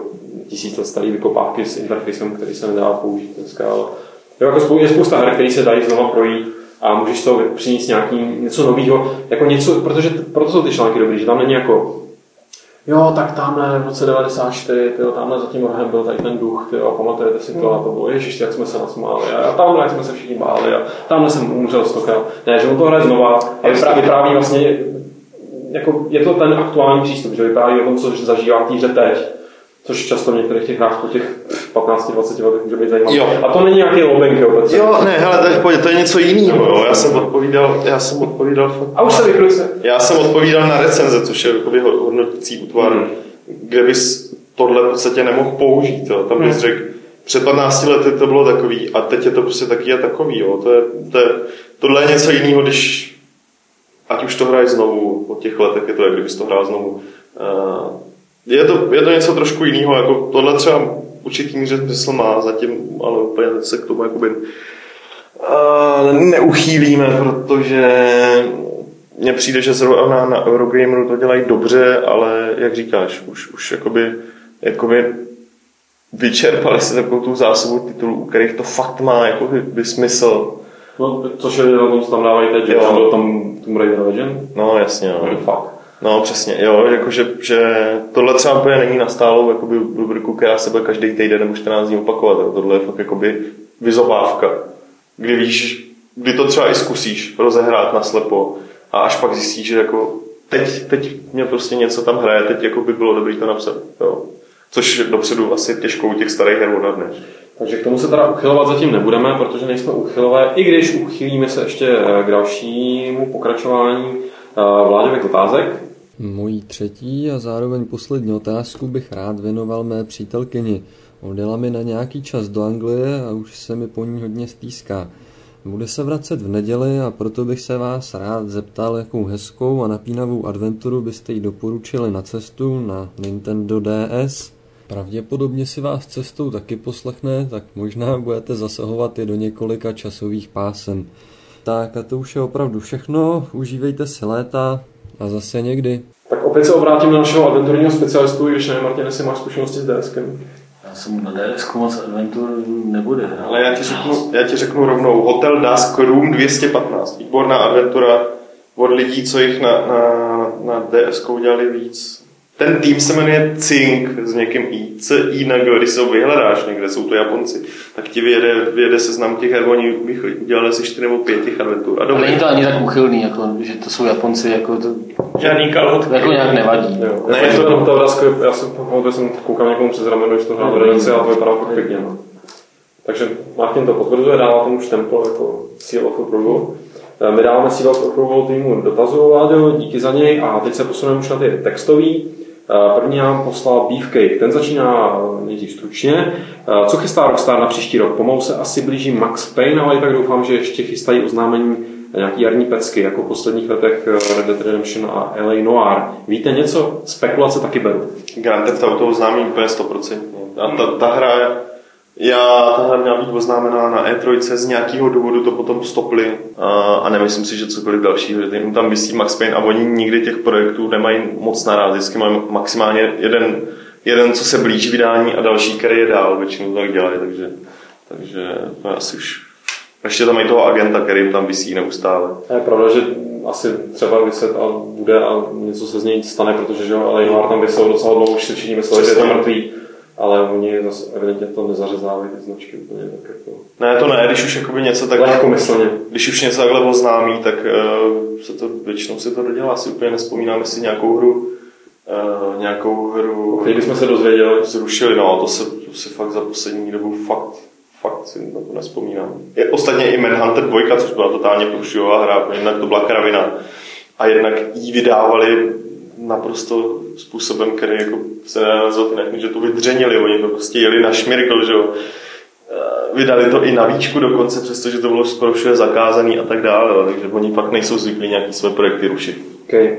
tisíc let starý vykopávky s interfejsem, který se nedá použít dneska, ale jo, jako spou- je spousta her, které se dají znova projít a můžeš toho přinést nějaký, něco nového, jako něco, protože proto jsou ty články dobrý, že tam není jako Jo, tak tamhle v roce 94, tyjo, tamhle za tím rohem byl tady ten duch, tyjo, pamatujete si to, a to bylo, ježiš, jak jsme se nasmáli, a tamhle jak jsme se všichni báli, a tamhle jsem umřel stokrát. Ne, že on to hraje znova a vypráví, vypráví vlastně, jako je to ten aktuální přístup, že vypráví o tom, co zažívá v té teď, což často v některých těch hrách po těch 15-20 letech může být zajímavé. Jo. A to není nějaký lobbying, jo, Petře. Jo, ne, hele, to je v pohodě, to je něco jiného, jo. Já jsem odpovídal, já jsem odpovídal fakt A už se vykruce. Já jsem odpovídal na recenze, což je jakoby hodnotící útvar, Mhm. kde bys tohle v podstatě nemohl použít. Jo. Tam bys Mhm. řekl, před 15 lety to bylo takový a teď je to prostě taky a takový. Jo. To je, to je, tohle je něco jiného, když ať už to hraješ znovu, po těch letech je to, jak kdybys to hrál znovu. Uh, je, to, je to něco trošku jiného, jako tohle třeba určitý míře smysl má zatím, ale úplně se k tomu jakoby uh, neuchýlíme, protože mně přijde, že zrovna na, Eurogameru to dělají dobře, ale jak říkáš, už, už jakoby, jakoby vyčerpali se takovou tu zásobu titulů, u kterých to fakt má jako by smysl. No, což je tam dávají teď, Jo. tam byl tam Tomb Raider Legend. No jasně, no. fakt. No přesně, jo, jakože, že tohle třeba úplně není na stálou jakoby rubriku, která se bude každý týden nebo 14 dní opakovat. Jo. Tohle je fakt jakoby vyzobávka, kdy víš, kdy to třeba i zkusíš rozehrát naslepo a až pak zjistíš, že jako teď, teď mě prostě něco tam hraje, teď jako by bylo dobré to napsat. Jo. Což dopředu asi těžko u těch starých her odhadneš. Takže k tomu se teda uchylovat zatím nebudeme, protože nejsme uchylové, i když uchylíme se ještě k dalšímu pokračování vláďových otázek. Mojí třetí a zároveň poslední otázku bych rád věnoval mé přítelkyni. Odjela mi na nějaký čas do Anglie a už se mi po ní hodně stýská. Bude se vracet v neděli a proto bych se vás rád zeptal, jakou hezkou a napínavou adventuru byste jí doporučili na cestu na Nintendo DS. Pravděpodobně si vás cestou taky poslechne, tak možná budete zasahovat i do několika časových pásem. Tak a to už je opravdu všechno, užívejte si léta a zase někdy. Tak opět se obrátím na našeho adventurního specialistu, i když nevím, Martin, jestli máš zkušenosti s DSkem. Já jsem na DSK moc adventur nebude hrát. Ale já ti řeknu, já ti řeknu rovnou, Hotel Dusk Room 215, výborná adventura od lidí, co jich na, na, na DSK udělali víc. Ten tým se jmenuje Cink s někým I, C, I na G, když se ho vyhledáš někde, jsou to Japonci, tak ti vyjede, vyjede seznam těch her, oni udělali asi 4 nebo 5 těch adventur. A A dobrý. není to ani tak uchylný, jako, že to jsou Japonci, jako to, Žádný kalhotky. to jako nějak nevadí. Jo. Ne, Ne, je to jenom ta otázka, já jsem pamatuju, jsem koukal někomu přes rameno, když to hrál do redakce a to vypadá fakt pěkně. No. Takže Martin to potvrzuje, dává tomu štempel jako Seal of Approval. Eh, My dáváme Seal of Approval týmu dotazu, Láďo, díky za něj a teď se posuneme už na ty textový. Eh, První nám poslal Beefcake, ten začíná eh, nejdřív stručně. Eh, Co chystá Rockstar na příští rok? Pomalu se asi blíží Max Payne, ale i tak doufám, že ještě chystají oznámení nějaký jarní pecky, jako v posledních letech Red Dead Redemption a LA Noir. Víte něco? Spekulace taky beru. Grand Theft Auto známý úplně 100%. A ta, ta hra Já, ta hra měla být oznámená na E3, z nějakého důvodu to potom stopli a, a nemyslím si, že cokoliv dalšího, že tam vysí Max Payne a oni nikdy těch projektů nemají moc naraz, vždycky mají maximálně jeden, jeden, co se blíží vydání a další, který je dál, většinou tak dělají, takže, takže to je asi už ještě tam mají toho agenta, který jim tam vysí neustále. Je pravda, že asi třeba vyset a bude a něco se z něj stane, protože že Leinwar tam vysel docela dlouho, už si všichni mysleli, že je tam mrtvý. Ale oni zase evidentně to nezařezávají ty značky úplně tak jako... Ne, to ne, když už jakoby něco takhle... Lehkomyslně. Když už něco takhle oznámí, tak uh, se to, většinou se to dodělá. Si úplně nespomínám, jestli nějakou hru uh, nějakou hru... Když jsme se dozvěděli. Zrušili, no, to se, to se fakt za poslední dobu fakt fakt si na to nespomínám. Je ostatně i Manhunter 2, což byla totálně průšivová hra, jednak to byla kravina a jednak ji vydávali naprosto způsobem, který jako se nedá nazvat jinak, že to vydřenili, oni to prostě jeli na šmirkl, že jo. Eh, vydali to i na výčku dokonce, přestože to bylo skoro všude zakázané a tak dále, takže oni fakt nejsou zvyklí nějaký své projekty rušit. Okay.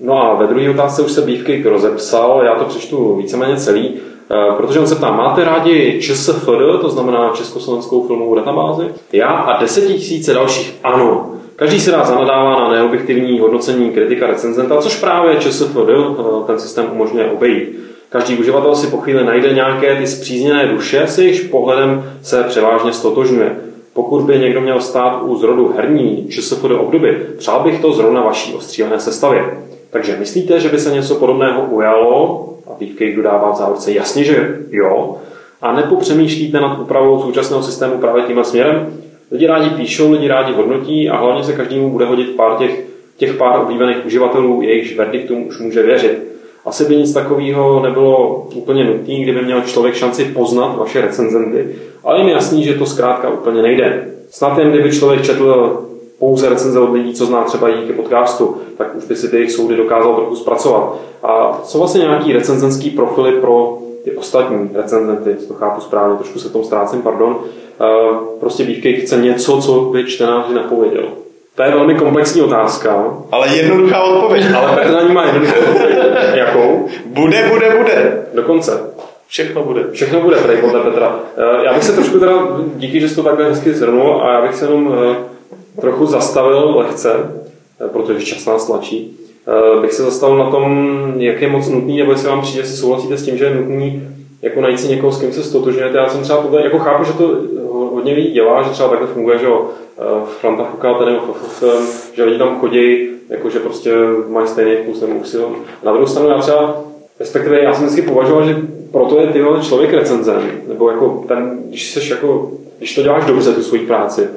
No a ve druhé otázce už se Beefcake rozepsal, já to přečtu víceméně celý. Eh, protože on se ptá, máte rádi ČSFD, to znamená Československou filmovou databázi? Já a desetitisíce dalších ano. Každý si rád zanadává na neobjektivní hodnocení kritika recenzenta, což právě ČSFD eh, ten systém umožňuje obejít. Každý uživatel si po chvíli najde nějaké ty zpřízněné duše, s jejichž pohledem se převážně stotožňuje. Pokud by někdo měl stát u zrodu herní ČSFD obdoby, přál bych to zrovna vaší ostřílené sestavě. Takže myslíte, že by se něco podobného ujalo a Beefcake dodává v závorce jasně, že jo, a nepopřemýšlíte nad úpravou současného systému právě tímhle směrem? Lidi rádi píšou, lidi rádi hodnotí a hlavně se každému bude hodit pár těch, těch pár oblíbených uživatelů, jejichž verdiktům už může věřit. Asi by nic takového nebylo úplně nutné, kdyby měl člověk šanci poznat vaše recenzenty, ale je mi jasný, že to zkrátka úplně nejde. Snad jen kdyby člověk četl pouze recenze od lidí, co zná třeba díky podcastu, tak už by si ty jejich soudy dokázal trochu zpracovat. A jsou vlastně nějaký recenzenský profily pro ty ostatní recenzenty, to chápu správně, trošku se tom ztrácím, pardon. Prostě Beefcake chce něco, co by čtenáři napověděl. To je velmi komplexní otázka. Ale jednoduchá odpověď. Ale Petr na ní má jednoduchou odpověď. Jakou? Bude, bude, bude. Dokonce. Všechno bude. Všechno bude, tady podle Petra. Já bych se trošku teda, díky, že jsi to takhle hezky zhrnul, a já bych se jenom trochu zastavil lehce, eh, protože čas nás tlačí, eh, bych se zastavil na tom, jak je moc nutný, nebo jestli vám přijde, jestli souhlasíte s tím, že je nutný jako najít si někoho, s kým se stotožňujete. Já jsem třeba tohle, jako chápu, že to hodně lidí dělá, že třeba takhle funguje, že jo, eh, Franta Fuka, nebo že lidi tam chodí, jako že prostě mají stejný vkus nebo usil. Na druhou stranu já třeba, respektive já jsem vždycky považoval, že proto je tyhle člověk recenzent, nebo jako ten, když seš jako, když to děláš dobře, tu svoji práci,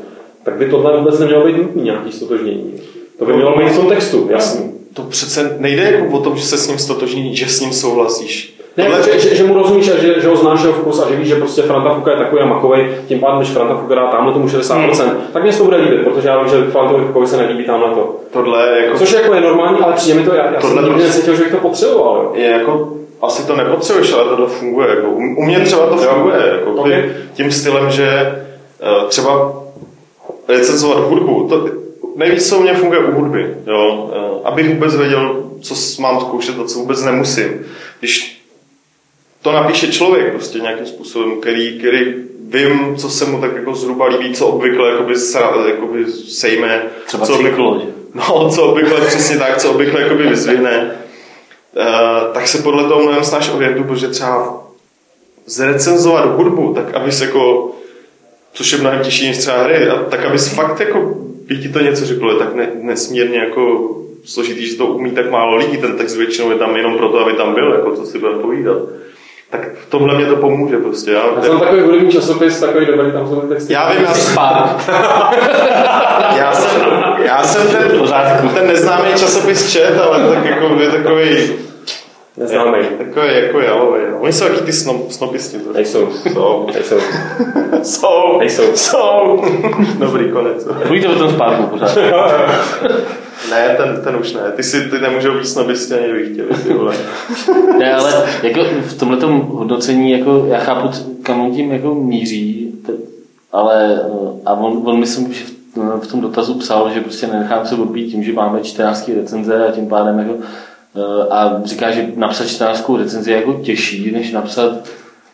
tak by tohle vůbec nemělo být nutný nějaký stotožnění. To by mělo být v tom textu, jasný. To přece nejde jako o tom, že se s ním stotožní, že s ním souhlasíš. Ne, Tohle... že, že, že, mu rozumíš a že, že ho znáš jeho vkus a že víš, že prostě Franta Fuka je takový a makový, tím pádem, když Franta Fuka dá tamhle tomu 60%, hmm. tak mě to bude líbit, protože já vím, že Frantovi Fukovi se nelíbí tamhle to. Tohle jako... Což jako je normální, ale přijde mi to, já, já tohle jsem nikdy necítil, že bych to potřeboval. Je jako asi to nepotřebuješ, ale to funguje. Jako, u mě třeba to funguje. Jako, okay. Tím stylem, že uh, třeba recenzovat hudbu. To, nejvíc, co u mě funguje u hudby. Jo? Eh, abych vůbec věděl, co mám zkoušet a co vůbec nemusím. Když to napíše člověk prostě nějakým způsobem, který, který vím, co se mu tak jako zhruba líbí, co obvykle jakoby, jakoby sejme. Třeba co obvykle, no, co obvykle přesně tak, co obvykle jakoby vyzvihne. Uh, tak se podle toho mnohem snáš orientu, protože třeba zrecenzovat hudbu, tak abys jako což je mnohem těžší než třeba hry. A tak abys fakt jako, by ti to něco řeklo, je tak ne, nesmírně jako složitý, že to umí tak málo lidí, ten text většinou je tam jenom proto, aby tam byl, jako co si budeme povídat. Tak v tomhle mě to pomůže prostě. Já, já jsem takový hudební časopis, takový dobrý, tam jsou texty. Já vím, já jsem, já jsem, já jsem ten, ten neznámý časopis čet, ale tak jako je takový Neznámý. Takový jako jo, jo. Oni jsou taky ty snop, snopisti. Nejsou. Jsou. Nejsou. jsou. Nejsou. Jsou. Dobrý konec. Mluvíte o tom spánku pořád. ne, ten, ten už ne. Ty si ty nemůžou být snobisti ani kdyby chtěli. Ty vole. ne, ale jako v tomhle hodnocení jako já chápu, kam on tím jako míří, ale a on, on myslím, že v, v tom dotazu psal, že prostě nenechám se odbít tím, že máme 14 recenze a tím pádem jako Eh, a říká, že napsat čtenářskou recenzi je jako těžší, než napsat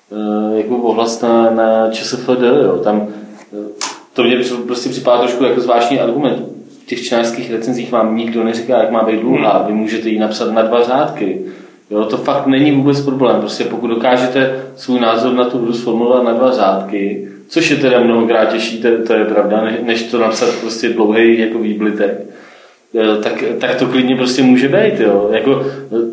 uh, jako ohlas na, na ČSFD, jo. Tam uh, to mě prostě připadá trošku jako zvláštní argument. V těch čtenářských recenzích vám nikdo neříká, jak má být dlouhá. Vy můžete ji napsat na dva řádky. Jo, to fakt není vůbec problém. Prostě pokud dokážete svůj názor na tu hru sformulovat na dva řádky, což je teda mnohokrát těžší, to, to je pravda, než to napsat prostě dlouhý jako výblitek, eh, tak, tak to klidně prostě může být. Jo. Jako,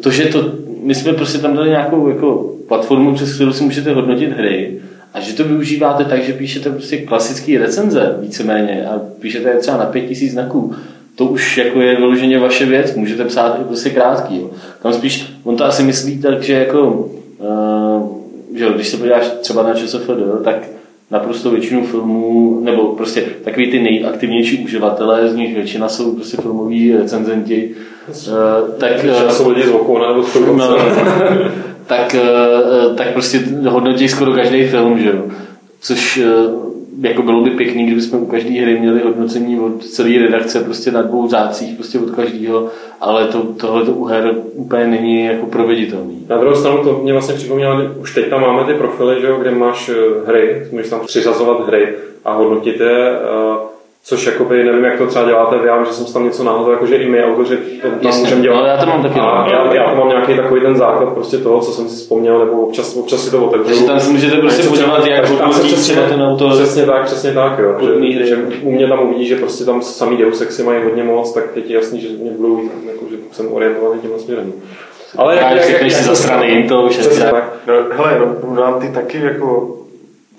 to, že to, my jsme prostě tam dali nějakou jako platformu, přes kterou si můžete hodnotit hry a že to využíváte tak, že píšete prostě klasický recenze víceméně a píšete je třeba na pět tisíc znaků, to už jako je vyloženě vaše věc, můžete psát i prostě krátký. Jo. Tam spíš, on to asi myslí tak, že jako, uh, že když se podíváš třeba na ČSFD, tak naprosto většinu filmů, nebo prostě takový ty nejaktivnější uživatelé, z nich většina jsou prostě filmoví recenzenti, uh, tak... Jsou lidi z Vokona nebo z no, tak, uh, tak prostě hodnotí skoro každý film, že jo. Což jako bylo by pěkný, kdybychom u každé hry měli hodnocení od celé redakce prostě na dvou řádcích prostě od každého, ale to, tohle to u her úplně není jako proveditelný. Na druhou stranu to mě vlastně připomnělo, už teď tam máme ty profily, že jo, kde máš eh, hry, můžeš tam přiřazovat hry a hodnotit je. Což jakoby, nevím, jak to třeba děláte, já vím, že jsem tam něco náhodou, jakože i my autoři to tam můžeme dělat. Ale já to mám taky. A já, já, to mám nějaký takový ten základ prostě toho, co jsem si vzpomněl, nebo občas, občas si to otevřu. Takže tam si můžete prostě podívat, jak hodnotí třeba ten autor. Přesně tak, přesně tak, jo. Že, že, u mě tam uvidí, že prostě tam samý Deus Exy mají hodně moc, tak je ti jasný, že mě budou, jako, že jsem orientovaný tímhle směrem. Ale jak, jak, jak, jak, si za strany to už je no, Hele, no, dám ty taky jako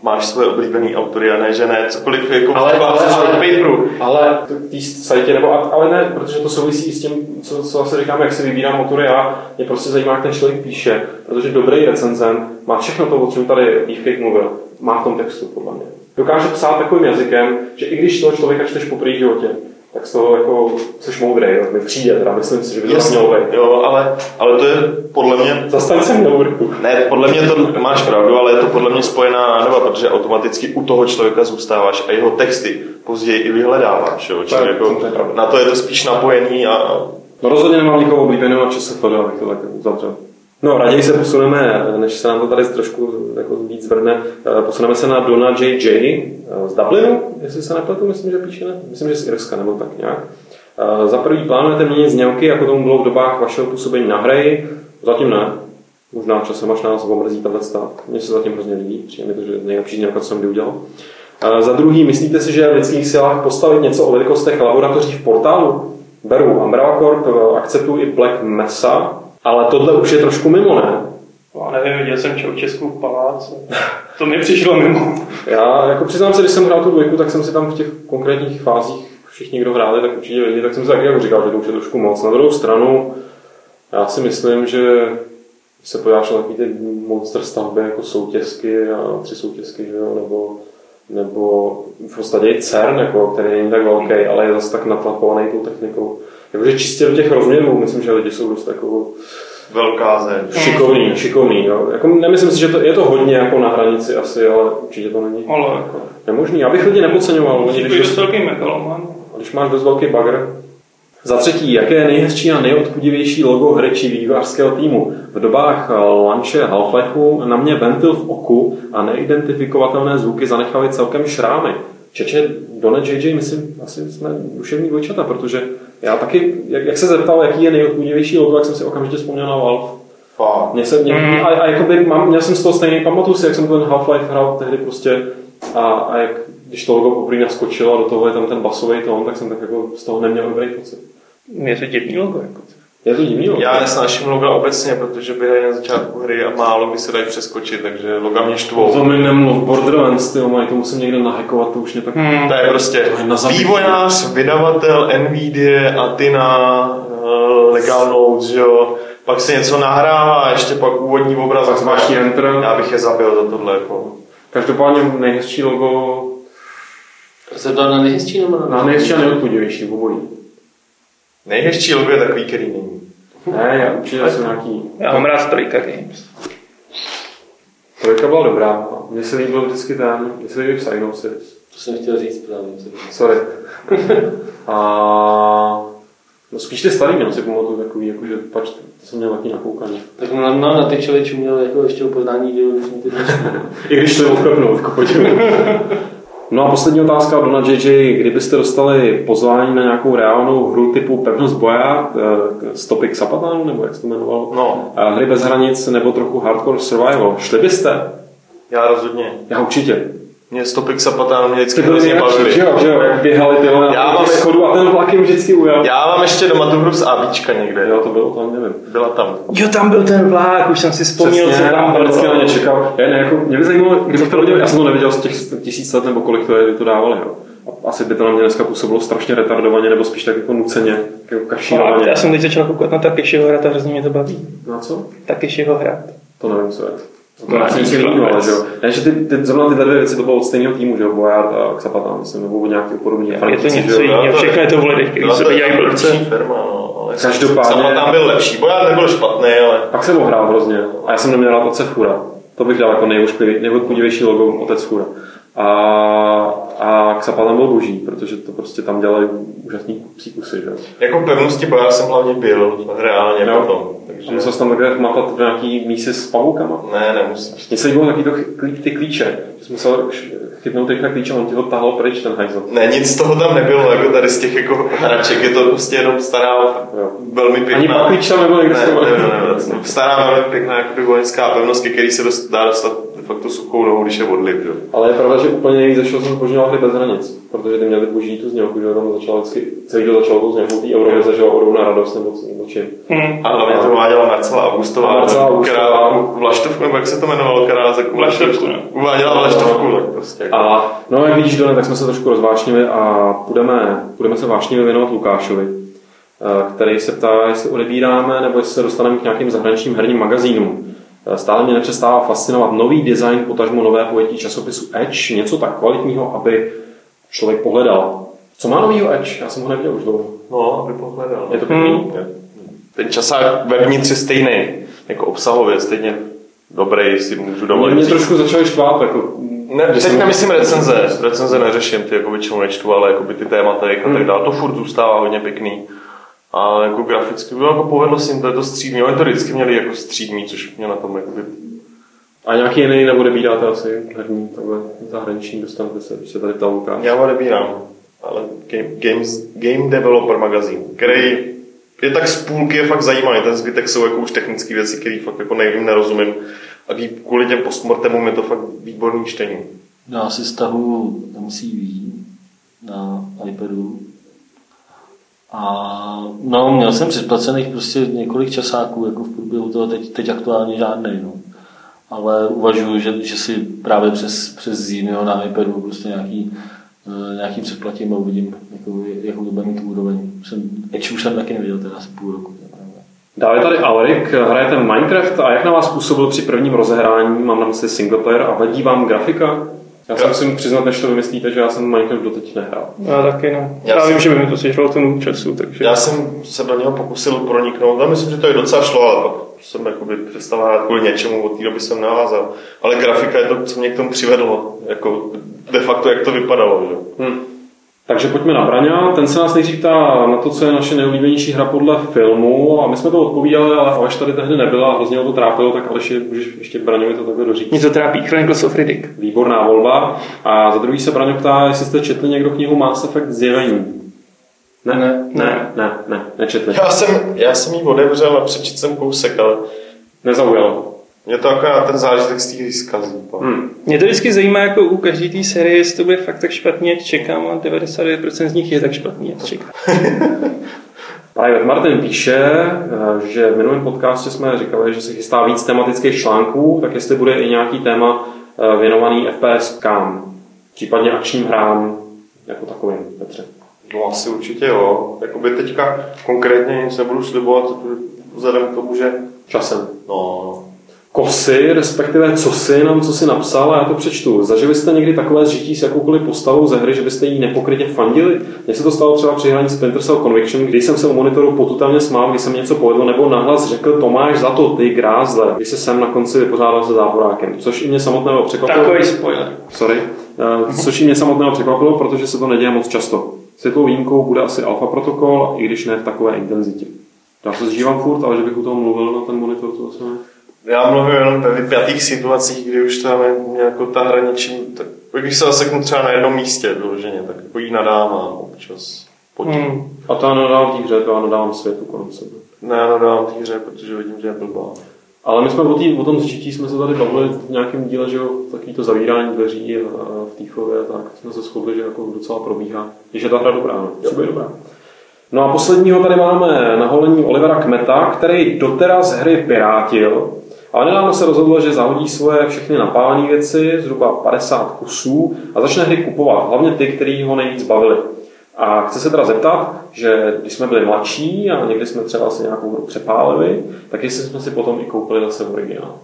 máš svoje oblíbený autory a ne, že ne, cokoliv jako ale, ale, ale, paperu. Ale té sajtě, nebo ale ne, protože to souvisí s tím, co, co zase říkám, jak si vybírám autory a mě prostě zajímá, jak ten člověk píše, protože dobrý recenzent má všechno to, o čem tady Beefcake mluvil, má v tom textu, podle mě. Dokáže psát takovým jazykem, že i když toho člověka čteš po životě, tak z toho jako jsi moudrý, jo, mi přijde, teda myslím si, že by to Jasně, mělo být. Jo, ale, ale to je podle mě... Zastaň se vrchu. Ne, podle mě to máš pravdu, ale je to podle mě spojená nádoba, protože automaticky u toho člověka zůstáváš a jeho texty později i vyhledáváš, jo, čili jako, to na to je to spíš napojený a... No rozhodně nemám nikoho oblíbeného na ČSFD, abych to tak uzavřel. No, raději se posuneme, než se nám to tady trošku jako víc zvrne, eh, posuneme se na Dona J.J. Eh, z Dublinu, jestli se nepletu, myslím, že píše, ne? myslím, že z Irska nebo tak nějak. Eh, za prvý plánujete měnit znělky, jako tomu bylo v dobách vašeho působení na hry? Zatím ne. Možná časem až nás omrzí tato stav. Mně se zatím hrozně líbí, přijde mi to, že nejlepší znělka, co jsem kdy udělal. Za druhý, myslíte si, že v lidských silách postavit něco o velikostech laboratoří v portálu? Beru Umbrella Corp, akceptuji i Black Mesa, ale tohle už je trošku mimo, ne? Já nevím, viděl jsem Čaučesku v paláci. To mi přišlo mimo. Já jako přiznám se, když jsem hrál tu dvojku, tak jsem si tam v těch konkrétních fázích všichni, kdo hráli, tak určitě věděli, tak jsem si taky jako říkal, že to už je trošku moc. Na druhou stranu, já si myslím, že se podíváš na takový ty monster stavby jako soutězky a tři soutězky, že jo, nebo, nebo v podstatě i CERN, jako, který není tak velký, ale je zase tak natlapovaný tou technikou. Jakože čistě do těch rozměrů, myslím, že lidi jsou dost jako velká zeď. Šikovný, šikovný. Jo. Jako, nemyslím si, že to, je to hodně jako na hranici asi, ale určitě to není. Ale jako... Nemožný. Já bych lidi nepodceňoval. Oni, když, dost velký megaloman. Když máš dost velký bagr. Za třetí, jaké je nejhezčí a nejodpudivější logo hry či vývářského týmu? V dobách launche Half-Lifeu na mě ventil v oku a neidentifikovatelné zvuky zanechaly celkem šrámy. Čeče, Done JJ, myslím, asi jsme duševní dvojčata, protože já taky, jak, jak se zeptal, jaký je nejodpůdivější logo, jak jsem si okamžitě vzpomněl na Valve. Mě se, mě, mm. a, a jakoby mám, měl jsem z toho stejný, pamatuju si, jak jsem ten Half-Life hrál tehdy prostě a, a jak, když to logo poprvé naskočilo a do toho je tam ten basový tón, tak jsem tak jako z toho neměl dobrý pocit. Je to divný logo. Jako. Je to divný logo. Já nesnáším loga obecně, protože běhají na začátku hry a málo kdy se dají přeskočit, takže loga mě štvou. To mi nemluv, Borderlands, ty mají, to musím někde nahekovat, to už mě tak... Hmm. To je prostě to je vývojář, vydavatel, Nvidia a ty na uh, Legal Notes, jo. Pak se něco nahrává, ještě pak úvodní obraz. Pak máš enter. Já bych je zabil za tohle. Jako. Každopádně nejhezčí logo... Zeptal na nejhezčí nebo na, na nejhezčí a nejodpudivější, obojí. Nejhezčí logo je takový, který není. Ne, já určitě jsem nějaký... Já mám rád Trojka Games. Trojka byla dobrá. Mně se líbil vždycky ten, mně se líbil Psygnosis. To jsem chtěl říct právě. Sorry. a no Spíš ty starý měl si pamatuju takový, jako, že pač, to jsem měl taky nakoukaný. Tak na, no, na ty člověk měl jako ještě upoznání dělů, než ty I když to je odklepnout, jako. No a poslední otázka od Dona JJ. Kdybyste dostali pozvání na nějakou reálnou hru typu Pevnost boja, eh, Stopy k nebo jak se to jmenovalo? No. Eh, Hry bez hranic nebo trochu hardcore survival. Šli byste? Já rozhodně. Já určitě. Mě Stopik Sapatán mě vždycky hrozně bavili. že jo, že jo, jak běhali ty vole Já na mám- schodu a ten vlak jim vždycky ujel. Já mám ještě doma tu hru z ABčka někde. Jo, to bylo tam, nevím. Byla tam. Jo, tam byl ten vlák, už jsem si vzpomněl, Přesně, co tam tam vždycky na ně bylo. čekal. Já ne, jako, mě by zajímalo, kdybych to viděl, já jsem to neviděl z těch tisíc let, nebo kolik to je, kdy to dávali. Jo. A Asi by to na mě dneska působilo strašně retardovaně, nebo spíš tak jako nuceně, jako kašírovaně. Já jsem teď začal koukat na Takeshiho hrát a hrozně mě to baví. Na co? Takeshiho hrát. To nevím, co je. To No, je asi nic jiného, že jo. Ne, že ty, ty, zrovna tyhle dvě věci to bylo od stejného týmu, že jo, Boyard a Xapata, myslím, nebo od nějakého podobného Je to něco jiného, všechno je to v lidech, Byla se dělají blbce. lepší firma, no. Ale Každopádně- Sapatán byl lepší. Bojár nebyl špatný, ale Pak jsem ho hrál hrozně a já jsem neměl rád Otce Fura. To bych dal jako nejodpudivější logo Otec Fura. A, a Xapata byl boží, protože to prostě tam dělali úžasný příkusy, že jako pevnosti Bojár jsem hlavně byl reálně Jo. potom. Takže musel jsi tam takhle matat v nějaký mísi s pavoukama. ne, nemusíš. Mně se líbilo taky to ty klíče, že jsi musel chytnout rychle klíče on ti ho tahal pryč, ten hajzl. Ne, nic z toho tam nebylo, jako tady z těch jako hraček, je to prostě jenom stará, Jo. velmi pěkná. Ani pak klíč tam nebyl někde ne, z toho. ne, ne, ne, ne, stará velmi pěkná jakoby vojenská pevnost, který se dost, dá dostat de facto suchou nohou, když je odliv. Že? Ale je pravda, že úplně nejvíc zašel jsem zbožňoval hry bez hranic, protože ty měli boží tu znělku, že tam začalo vždycky, celý to začalo tu znělkou té Eurovize, že jo, Orou na radost nebo, co- nebo čím. Hmm. A hlavně to uváděla Marcela Augustová, Marcela Augustová. která Vlaštovku, nebo jak se to jmenovalo, která za Vlaštovku, no. Uváděla Vlaštovku, tak prostě. Jako. A no, jak vidíš, Done, tak jsme se trošku rozvášnili a budeme, budeme se vášnivě věnovat Lukášovi, eh, který se ptá, jestli odebíráme nebo jestli se dostaneme k nějakým zahraničním herním magazínům. Eh, Stále mě nepřestává fascinovat nový design, potažmo nové pojetí časopisu Edge, něco tak kvalitního, aby člověk pohledal. Co má novýho Edge? Já jsem ho neviděl už dlouho. No, aby pohledal. Je to pěkný? Ten časák vevnitř je stejný, jako obsahově, stejně dobrý, si můžu Mě, dovolit. mě říct. trošku začaly štvát, jako, Ne, teď jsem- nemyslím recenze, recenze neřeším, ty jako většinou nečtu, ale jako by ty témata a Hmm. tak dále, to furt zůstává hodně pěkný. A jako graficky bylo jako povedlo se jim to, je to střídmý, oni to vždycky měli jako střídmý, což mě na tom jakoby A nějaký jiný neodebíráte asi herní, takhle zahraniční, dostanete se, když se tady ptal Lukáš. Já ho nebírám, ale Game, Games, Game Developer magazín, který je tak z půlky je fakt zajímavý, ten zbytek jsou jako už technické věci, které fakt jako nevím, nerozumím. A kvůli těm postmortemům je to fakt výborný čtení. Já si stahu MCV na iPadu a no, měl jsem předplacených prostě několik časáků, jako v průběhu toho, teď, teď aktuálně žádný, no. Ale uvažuji, že, že si právě přes, přes Zinio na iPadu prostě nějaký, eh, nějaký předplatím a uvidím, jako, jakou to bude mít úroveň. Jsem, Edge už jsem taky neviděl teda asi půl roku. Dále tady Alrik, hrajete Minecraft a jak na vás působil při prvním rozehrání, mám na mysli single player a vadí vám grafika? Já se musím přiznat, než to vymyslíte, že já jsem Minecraft doteď nehrál. Já taky ne. Já Já, jsem- vím, že by mi to sežralo tomu času, takže... Já jsem se do něho pokusil proniknout a myslím, že to je docela šlo, ale pak jsem jakoby přestal hrát kvůli něčemu, od té doby jsem navázal. Ale grafika je to, co mě k tomu přivedlo, jako de facto, jak to vypadalo. Že? Hm. Takže pojďme na Braňa. Ten se nás nejdřív ptá na to, co je naše nejoblíbenější hra podle filmu a my jsme to odpovídali, ale Aleš tady tehdy nebyla a hrozně ho to trápilo, tak Aleši, můžeš ještě Braňovi to takhle doříct. Mě to trápí. Chronicles of Riddick. Výborná volba. A za druhý se Braňo ptá, jestli jste četli někdo knihu Mass Effect zjevení. Ne, ne, ne, ne, ne, nečetli. Já jsem, já jsem jí otevřel a přečetl jsem kousek, ale Nezaujalo. Mě to akorát ten zážitek z té hry zkazí. Hm. Mě to vždycky zajímá, jako u každé té série, jestli to bude fakt tak špatně, jak čekám, a 99% z nich je tak špatný, jak čekám. Private Martin píše, eh, že v minulém podcastu jsme říkali, že se chystá víc tematických článků, tak jestli bude i nějaký téma eh, věnovaný FPS kam, případně akčním hrám jako takovým, Petře. No asi určitě jo. Jakoby teďka konkrétně nic nebudu slibovat, vzhledem k tomu, že Časem. no, Kosy, respektive co si nám, co si napsal, a já to přečtu. Zažili jste někdy takové zžití s jakoukoliv postavou ze hry, že byste jí nepokrytě fandili? Mně se to stalo třeba při hraní Splinter Cell Conviction, kdy jsem se u monitoru potutelně smál, když se mi něco povedlo, nebo nahlas řekl Tomáš za to, ty grázle, když se sem na konci vypořádal se záporákem. Což i mě samotného překvapilo. Takový spoiler. Sorry. Eh, Což i mě samotného překvapilo, protože se to neděje moc často. Světlou výjimkou bude asi Alpha protokol, i když ne v takové intenzitě. Já se zžívám furt, ale že bych u toho mluvil na ten monitor, to asi ne. Já mluvím jenom ve vypjatých situacích, kdy už tam je jako ta hraniční, tak když se zaseknu třeba na jednom místě vyloženě, tak jako jí nadávám občas. Potím. Hmm. A to já nadávám té hře, to já nadávám světu kolem sebe. Ne, já nadávám té hře, protože vidím, že je blbá. Ale my jsme o, tý, o tom zžití jsme se tady bavili v nějakém díle, že jo, takový to zavírání dveří v Týchově, tak jsme se shodli, že jako docela probíhá. Když je ta hra dobrá, no. Je dobrá. No a posledního tady máme na holení Olivera Kmeta, který doteraz hry pirátil, ale nedávno se rozhodl, že zahodí svoje všechny napálené věci, zhruba 50 kusů, a začne hry kupovat, hlavně ty, které ho nejvíc bavily. A chci se teda zeptat, že když jsme byli mladší a někdy jsme třeba si nějakou hru přepálili, tak jestli jsme si potom i koupili zase originál.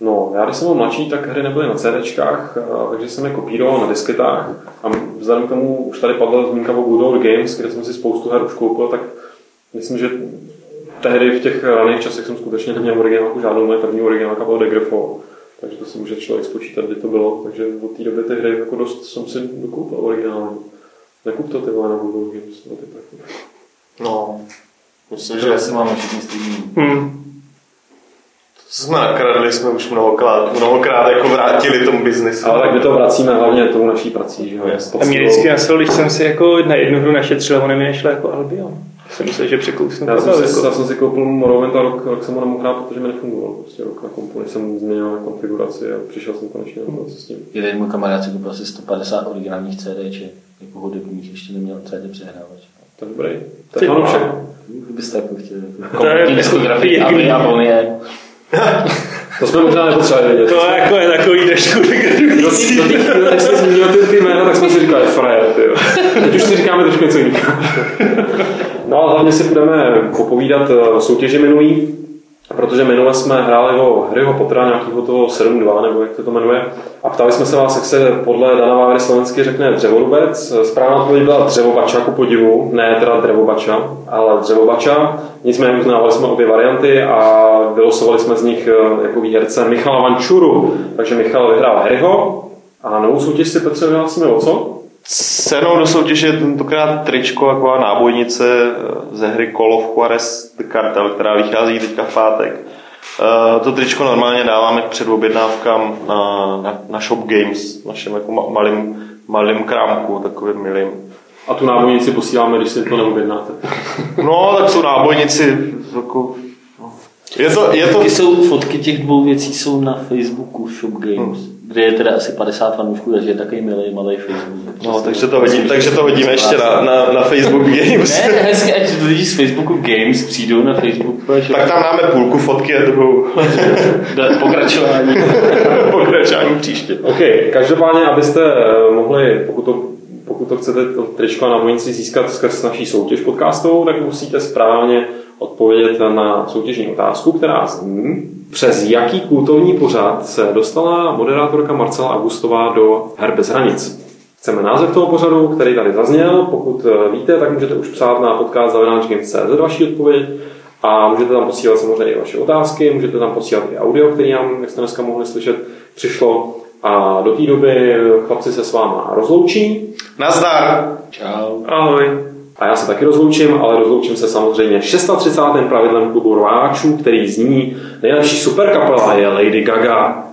No, já když jsem byl mladší, tak hry nebyly na CDčkách, a- takže jsem je kopíroval na disketách a vzhledem k tomu už tady padla zmínka o Good Old Games, kde jsem si spoustu her už koupil, tak myslím, že tehdy v těch raných časech jsem skutečně neměl originálku žádnou, moje první originálka byla Daggerfall, takže to si může člověk spočítat, kdy to bylo, takže od té doby ty hry jako dost jsem si dokoupil originálně. Nekup to ty vole na Good Old Games, no ty prachy. No, myslím, Takže že asi máme všichni stejný. Hmm. jsme nakradli, jsme už mnohokrát, mnohokrát jako vrátili tomu biznisu. Ale tak my to vracíme hlavně tou naší prací, že jo? A mě vždycky naslo, když jsem si jako na jednu hru našetřil, ono mi nešlo jako Albion. Jsem myslel, že překousnu Já jsem, si, jako. já jsem si koupil Morrowind a rok, rok jsem ho nemohl hrát, protože mi nefungoval. Prostě rok na kompu, než jsem změnil konfiguraci a přišel jsem konečně na co s tím. Jeden můj kamarád si koupil asi 150 originálních CDček, jako hudebních, ještě neměl CD přehrávač. To je dobrý. To Ty je ano všechno. Kdybyste jako chtěli. To je Kompletní diskografii. Aby a. To jsme možná nepotřebovali vědět. To je jako je takový trošku chvíle, jak jsi zmínil ty, ty jména, tak jsme si říkali frajer. Teď už si říkáme trošku něco jiného. No a hlavně si budeme popovídat eh, o soutěži minulý, protože minule jsme hráli o Harryho Pottera, nějakého toho 7.2, nebo jak to to jmenuje, a ptali jsme se vás, jak se podle Dana Vávry slovensky řekne dřevorubec. Správná odpověď byla dřevobača, ku podivu, ne teda drevobača, ale dřevobača. Nicméně uznávali jsme obě varianty a vylosovali jsme z nich eh, jako výherce Michala Vančuru. Takže Michal vyhrál Harryho a novou soutěž si Petře vyhlásíme o co? Cenou do soutěže je tentokrát tričko, taková nábojnice ze hry Call of Juarez The Cartel, která vychází teďka v pátek. Eh, To tričko normálně dáváme k předobjednávkám na, na, na Shop Games, našem jako ma- malým, malým krámku, takovým milým. A tu nábojnici posíláme, když si to neobjednáte. No, tak jsou nábojnici, jako, je to, je to, Fotky, jsou, fotky těch dvou věcí jsou na Facebooku Shop Games, kde je teda asi 50 fanoušků, takže je takový milý malý Facebook. no, takže to hodím, takže to hodíme ještě na, na, na Facebook Games. Ne, hezky, ať lidi z Facebooku Games přijdou na Facebook. Tak tam dáme půlku fotky a druhou pokračování. pokračování příště. OK, každopádně, abyste eh, mohli, pokud to, pokud to chcete to tričko na vojnici získat skrz naší soutěž podcastovou, tak musíte správně odpovědět na soutěžní otázku, která zní, přes jaký kultovní pořad se dostala moderátorka Marcela Augustová do Her bez hranic. Chceme název toho pořadu, který tady zazněl. Pokud eh, víte, tak můžete už psát na podcast zavináčgames.cz vaši odpověď a můžete tam posílat samozřejmě i vaše otázky, můžete tam posílat i audio, který nám, jak jste dneska mohli slyšet, přišlo. A do té doby chlapci se s váma rozloučí Nazdar! Čau. Ahoj. A já se taky rozloučím, ale rozloučím se samozřejmě 630. pravidlem klubu rváčů, který zní nejlepší superkapela je Lady Gaga.